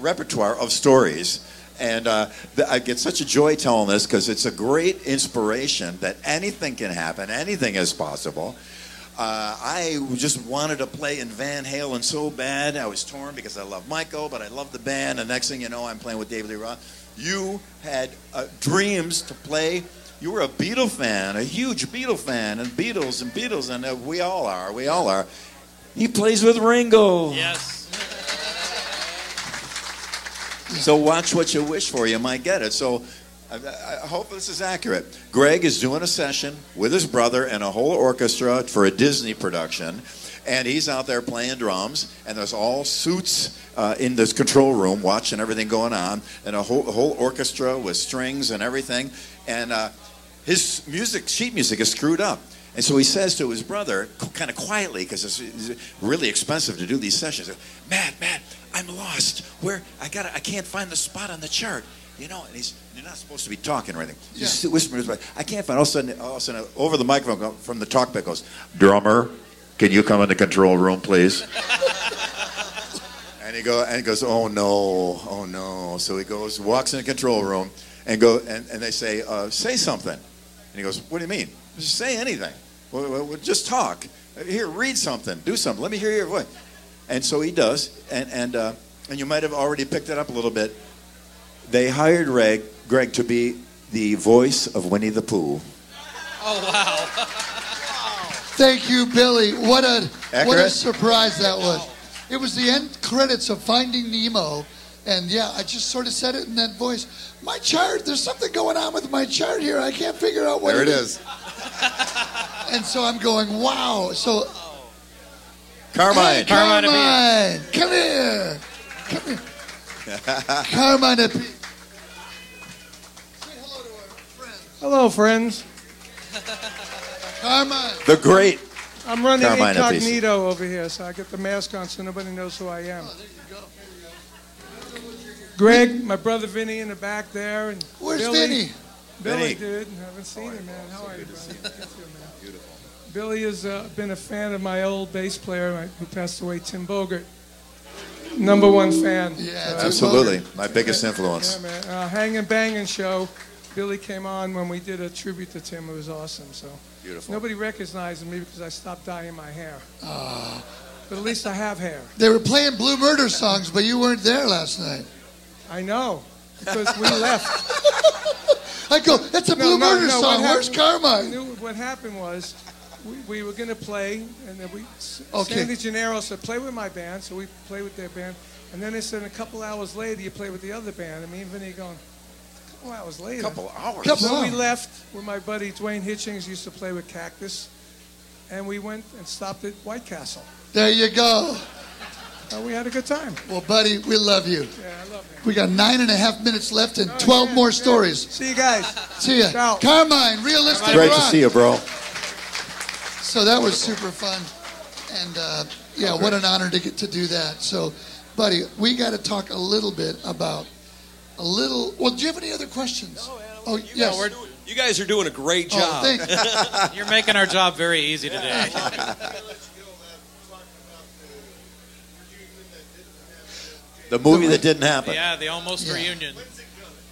repertoire of stories. And uh, th- I get such a joy telling this because it's a great inspiration that anything can happen, anything is possible. Uh, I just wanted to play in Van Halen so bad. I was torn because I love Michael, but I love the band. And next thing you know, I'm playing with David Lee Roth. You had uh, dreams to play. You were a Beatle fan, a huge Beatle fan, and Beatles and Beatles, and uh, we all are. We all are. He plays with Ringo. Yes. So watch what you wish for. You might get it. So I, I hope this is accurate. Greg is doing a session with his brother and a whole orchestra for a Disney production. And he's out there playing drums, and there's all suits uh, in this control room watching everything going on, and a whole, whole orchestra with strings and everything. And uh, his music, sheet music, is screwed up. And so he says to his brother, kind of quietly, because it's, really expensive to do these sessions. Matt, Matt, I'm lost. Where I got, I can't find the spot on the chart. You know, and he's you're not supposed to be talking or anything. You just whisper to his brother, I can't find. All of a sudden, all of a sudden, over the microphone from the talkback goes, drummer, can you come in the control room, please? and he go and he goes, oh no, oh no. So he goes, walks in the control room, and go and, and they say, uh, say something. And he goes, what do you mean? Just say anything. Well, well, well, just talk. Here, read something. Do something. Let me hear your voice. And so he does. And and uh, and you might have already picked it up a little bit. They hired Greg, Greg to be the voice of Winnie the Pooh. Oh wow. Thank you, Billy. What a what a surprise that was. It was the end credits of Finding Nemo, and yeah, I just sort of said it in that voice. My chart, there's something going on with my chart here. I can't figure out what There it is. is. And so I'm going, wow. So Carmine. Hey, Carmine, come here, come here, Carmine. Ep- Hello, friends. Carmine. The great. I'm running Carmine Appice. incognito over here, so I get the mask on so nobody knows who I am. Oh, Greg, my brother Vinny in the back there, and Where's Billy. Vinny? Billy, Vinny. dude, haven't seen him, man. How are you, brother? Good to you, man. Beautiful. Billy has uh, been a fan of my old bass player who passed away, Tim Bogert. Number one fan. Yeah, So- Absolutely. My biggest influence. Yeah, man. Uh, Hang and Banging show. Billy came on when we did a tribute to Tim. It was awesome. So Beautiful. nobody recognized me because I stopped dyeing my hair. But at least I have hair. They were playing Blue Murder songs, but you weren't there last night. I know because we left. I go, that's a No, Blue no, Murder no, song. what Where's happened- Carmine? knew What happened was, we, we were going to play, and then we. Okay. Sandy Gennaro said, "Play with my band," so we played with their band, and then they said, a couple hours later, you play with the other band. And me and Vinny going, a couple hours later. A couple hours. Couple so we left with my buddy Duane Hitchings, used to play with Cactus, and we went and stopped at White Castle. There you go. uh, we had a good time. Well, buddy, we love you. Yeah, I love you. We got nine and a half minutes left and 12 more stories. See you guys. See ya. Ciao. Carmine, realistic Great to see you, bro. So that was super fun. And uh, yeah, what an honor to get to do that. So, buddy, we got to talk a little bit about a little. Well, do you have any other questions? Oh, yes. we're- You guys are doing a great Oh, job. thank you. You're making our job very easy today. The movie that didn't happen. yeah, the almost Yeah. reunion.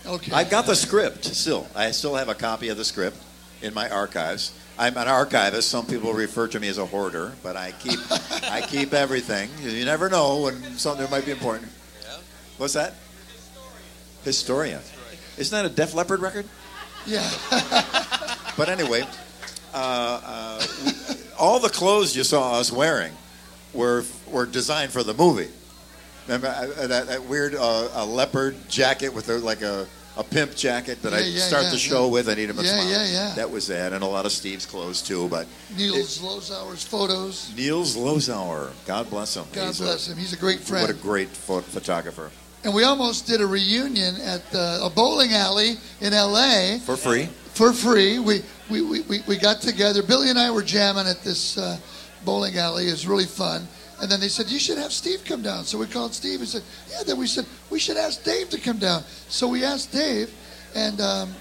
Okay. I've got the script still. I still have a copy of the script in my archives. I'm an archivist. Some people refer to me as a hoarder, but I keep I keep everything. You never know when something might be important. What's that? Historian. Isn't that a Def Leppard record? Yeah. But anyway, uh, uh, all the clothes you saw us wearing were were designed for the movie. Remember uh, that, that weird uh, a leopard jacket with a, like a, a pimp jacket that I Yeah, yeah, start yeah, the show yeah. with. I need him a Yeah, smile. yeah, yeah. That was that, and a lot of Steve's clothes too. But Neil Zlozower's photos. Neil Zlozower, God bless him. God He's a- bless him. He's a great friend. What a great pho- photographer. And we almost did a reunion at the, a bowling alley in L.A. For free. for free. We, we, we, we, we got together. Billy and I were jamming at this uh, bowling alley. It was really fun. And then they said, You should have Steve come down. So we called Steve and said, Yeah. Then we said, We should ask Dave to come down. So we asked Dave. And um,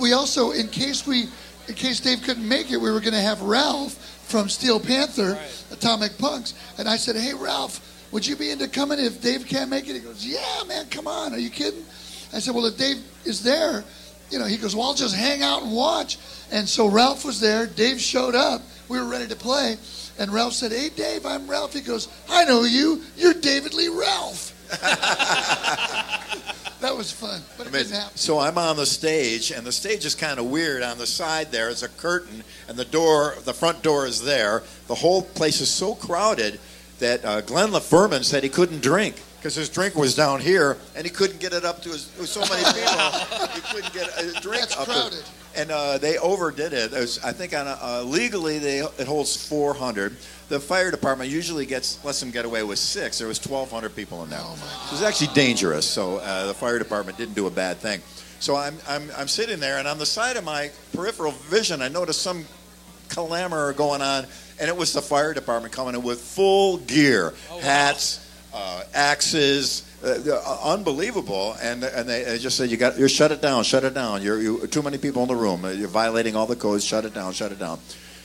we also, in case we, in case Dave couldn't make it, we were going to have Ralph from Steel Panther, Atomic Punks. And I said, Hey, Ralph, would you be into coming if Dave can't make it? He goes, Yeah, man, come on. Are you kidding? I said, Well, if Dave is there, you know, he goes, Well, I'll just hang out and watch. And so Ralph was there. Dave showed up. We were ready to play. And Ralph said, Hey, Dave, I'm Ralph. He goes, I know you. You're David Lee Ralph. that was fun, but it didn't happen. So I'm on the stage, and the stage is kind of weird. On the side there is a curtain, and the door, the front door is there. The whole place is so crowded that uh, Glenn LaFurman said he couldn't drink because his drink was down here, and he couldn't get it up to his. So many people, he couldn't get a drink That's up. to- crowded. And uh, they overdid it. There's, I think on a, uh, legally they it holds 400. The fire department usually gets lets them get away with six. There was 1,200 people in there. It was actually dangerous. So uh, the fire department didn't do a bad thing. So I'm, I'm I'm sitting there, and on the side of my peripheral vision, I noticed some clamor going on, and it was the fire department coming in with full gear, hats, uh, axes. Uh, uh, unbelievable, and and they, they just said you got you shut it down, shut it down. You're you, too many people in the room. Uh, You're violating all the codes. Shut it down, shut it down.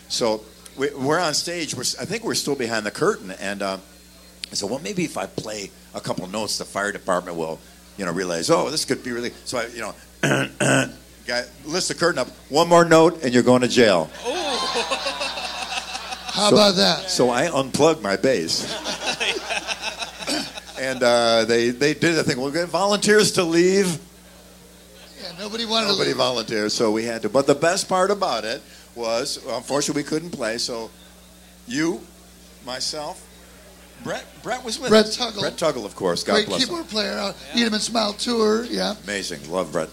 So we, we're on stage. We're, I think we're still behind the curtain, and uh, I said, well, maybe if I play a couple notes, the fire department will, you know, realize, oh, this could be really. So I, you know, guy lift the curtain up. One more note, and you're going to jail. Oh. How So- about that? So I unplugged my bass. And uh, they, they did the thing. We'll get volunteers to leave. Yeah, nobody wanted Nobody to leave. volunteered, so we had to. But the best part about it was, unfortunately, we couldn't play. So you, myself, Brett, Brett was with Brett us. Tuggle. Brett Tuggle, of course. God Great bless him. keyboard player. Uh, Eat 'em and Smile tour. Yeah. Amazing. Love Brett.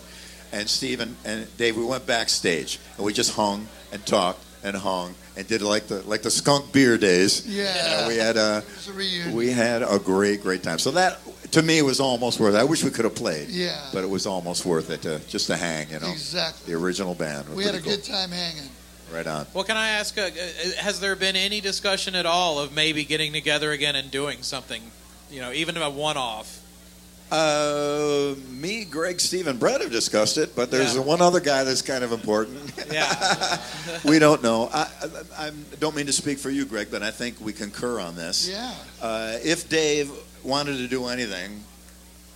And Steve and, and Dave, we went backstage and we just hung and talked and hung and did like the like the skunk beer days. Yeah. And we had a It was a we had a great great time. So that to me was almost worth it. I wish we could have played. Yeah. But it was almost worth it to just to hang, you know. Exactly. The original band. We had a pretty good time hanging. Right on. Well, can I ask, uh, uh, has there been any discussion at all of maybe getting together again and doing something, you know, even a one-off? Uh, me, Greg, Steve, and Brett have discussed it, but there's Yeah. one other guy that's kind of important. Yeah. we don't know. I, I, I don't mean to speak for you, Greg, but I think we concur on this. Yeah. Uh, if Dave wanted to do anything,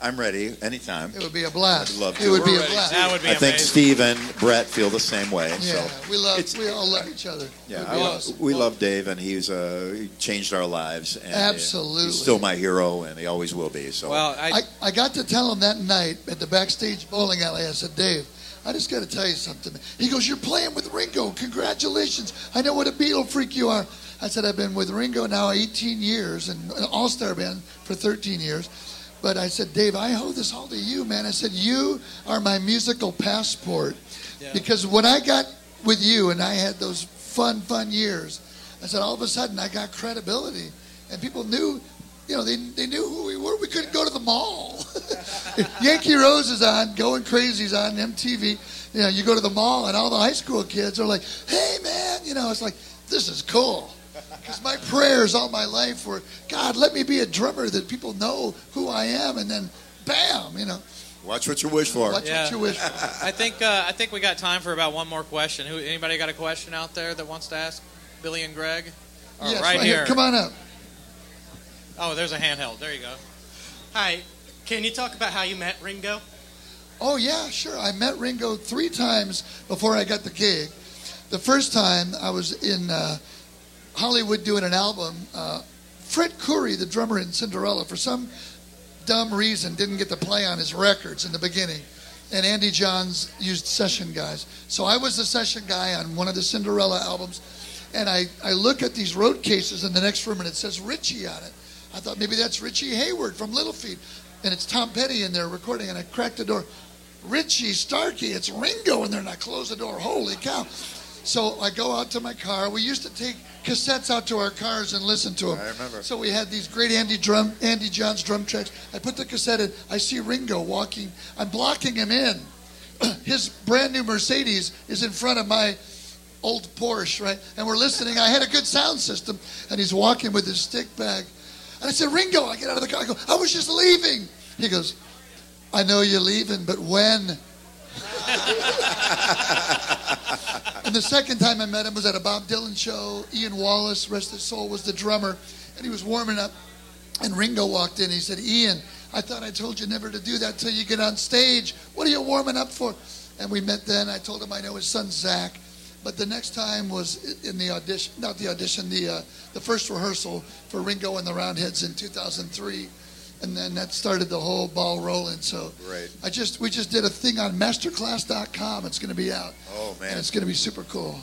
I'm ready anytime. It would be a blast. I'd love It to. would We're a ready. blast. That would be I think. Steve and Brett feel the same way. Yeah, So we love. it's- We all love each other. yeah, I awesome. we love Dave, and he's uh, he changed our lives. And, Absolutely. he's still my hero, and he always will be. So Well, I, I, I got to tell him that night at the backstage bowling alley. I said, Dave, I just got to tell you something. He goes, You're playing with Ringo. Congratulations. I know what a Beatle freak you are. I said, I've been with Ringo now 18 years and an all star band for 13 years. But I said, Dave, I owe this all to you, man. I said, You are my musical passport. Because when I got with you and I had those fun, fun years, I said, all of a sudden I got credibility. And people knew you know, they, they knew who we were. We couldn't go to the mall. Yankee Rose is on, Going Crazy's on MTV. You know, you go to the mall and all the high school kids are like, hey, man, you know, it's like, this is cool. Because my prayers all my life were, God, let me be a drummer that people know who I am. And then, bam, you know. Watch what you wish for. Watch what you wish for. I think uh, I think we got time for about one more question. Who? Anybody got a question out there that wants to ask Billy and Greg? Or Yes, right, right here. Come on up. Oh, there's a handheld. There you go. Hi, can you talk about how you met Ringo? Oh yeah, sure. I met Ringo three times before I got the gig. The first time I was in uh, Hollywood doing an album. Uh, Fred Coury, the drummer in Cinderella, for some dumb reason didn't get to play on his records in the beginning, and Andy Johns used session guys. So I was the session guy on one of the Cinderella albums, and I, I look at these road cases in the next room and it says Richie on it. I thought maybe that's Richie Hayward from Little Feat, and it's Tom Petty in there recording, and I cracked the door. Richie Starkey, it's Ringo in there, and I close the door. Holy cow! So I go out to my car. We used to take cassettes out to our cars and listen to them. I remember. So we had these great Andy drum, Andy Johns drum tracks. I put the cassette in. I see Ringo walking. I'm blocking him in. His brand new Mercedes is in front of my old Porsche, right? And we're listening. I had a good sound system, and he's walking with his stick bag. And I said, Ringo, I get out of the car. I go, I was just leaving. He goes, I know you're leaving, but when? and the second time I met him was at a Bob Dylan show. Ian Wallace, rest his soul, was the drummer, and he was warming up. And Ringo walked in. He said, Ian, I thought I told you never to do that till you get on stage. What are you warming up for? And we met then. I told him I know his son Zak. But the next time was in the audition, not the audition, the uh, the first rehearsal for Ringo and the Roundheads in 2003, and then that started the whole ball rolling. So Great. I just we just did a thing on Masterclass.com. It's going to be out. Oh, man. and it's going to be super cool.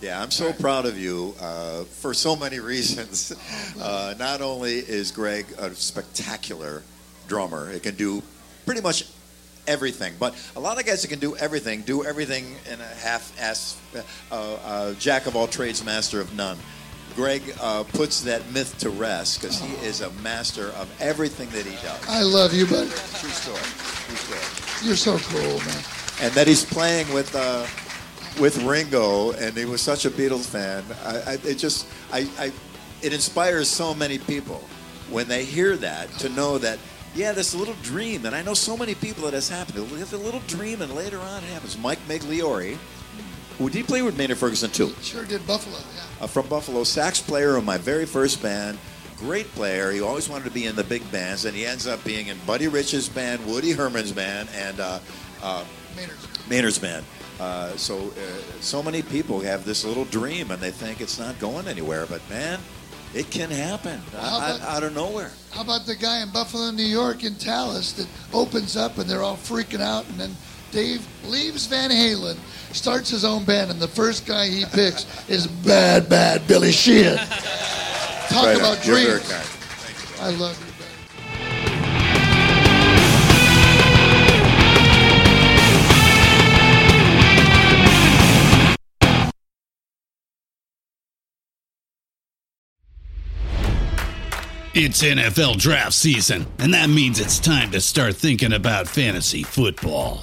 Yeah, I'm so proud of you uh, for so many reasons. Uh, not only is Greg a spectacular drummer, he can do pretty much everything, but a lot of guys that can do everything do everything in a half-ass, uh, uh, jack of all trades, master of none. Greg uh, puts that myth to rest because he is a master of everything that he does. I love you, buddy. True story. True story. You're so cool, man. and that he's playing with uh, with Ringo, and he was such a Beatles fan. I, I, it just, I, I, it inspires so many people when they hear that to know that, yeah, this little dream, and I know so many people that has happened. Have a little dream, and later on it happens. Mike Migliori, who did he play with Maynard Ferguson too? Sure did Buffalo. Yeah. uh, from Buffalo, sax player of my very first band. Great player. He always wanted to be in the big bands, and he ends up being in Buddy Rich's band, Woody Herman's band, and uh, uh, Maynard's. Maynard's band. Uh, so, uh, so many people have this little dream, and they think it's not going anywhere. But man, it can happen about- out of nowhere. How about the guy in Buffalo, New York, in Talas that opens up and they're all freaking out, and then Dave leaves Van Halen, starts his own band, and the first guy he picks is Bad Bad Billy Sheehan. Talk Right on. about You're very dreams. kind. I love you. It's NFL draft season, and that means it's time to start thinking about fantasy football.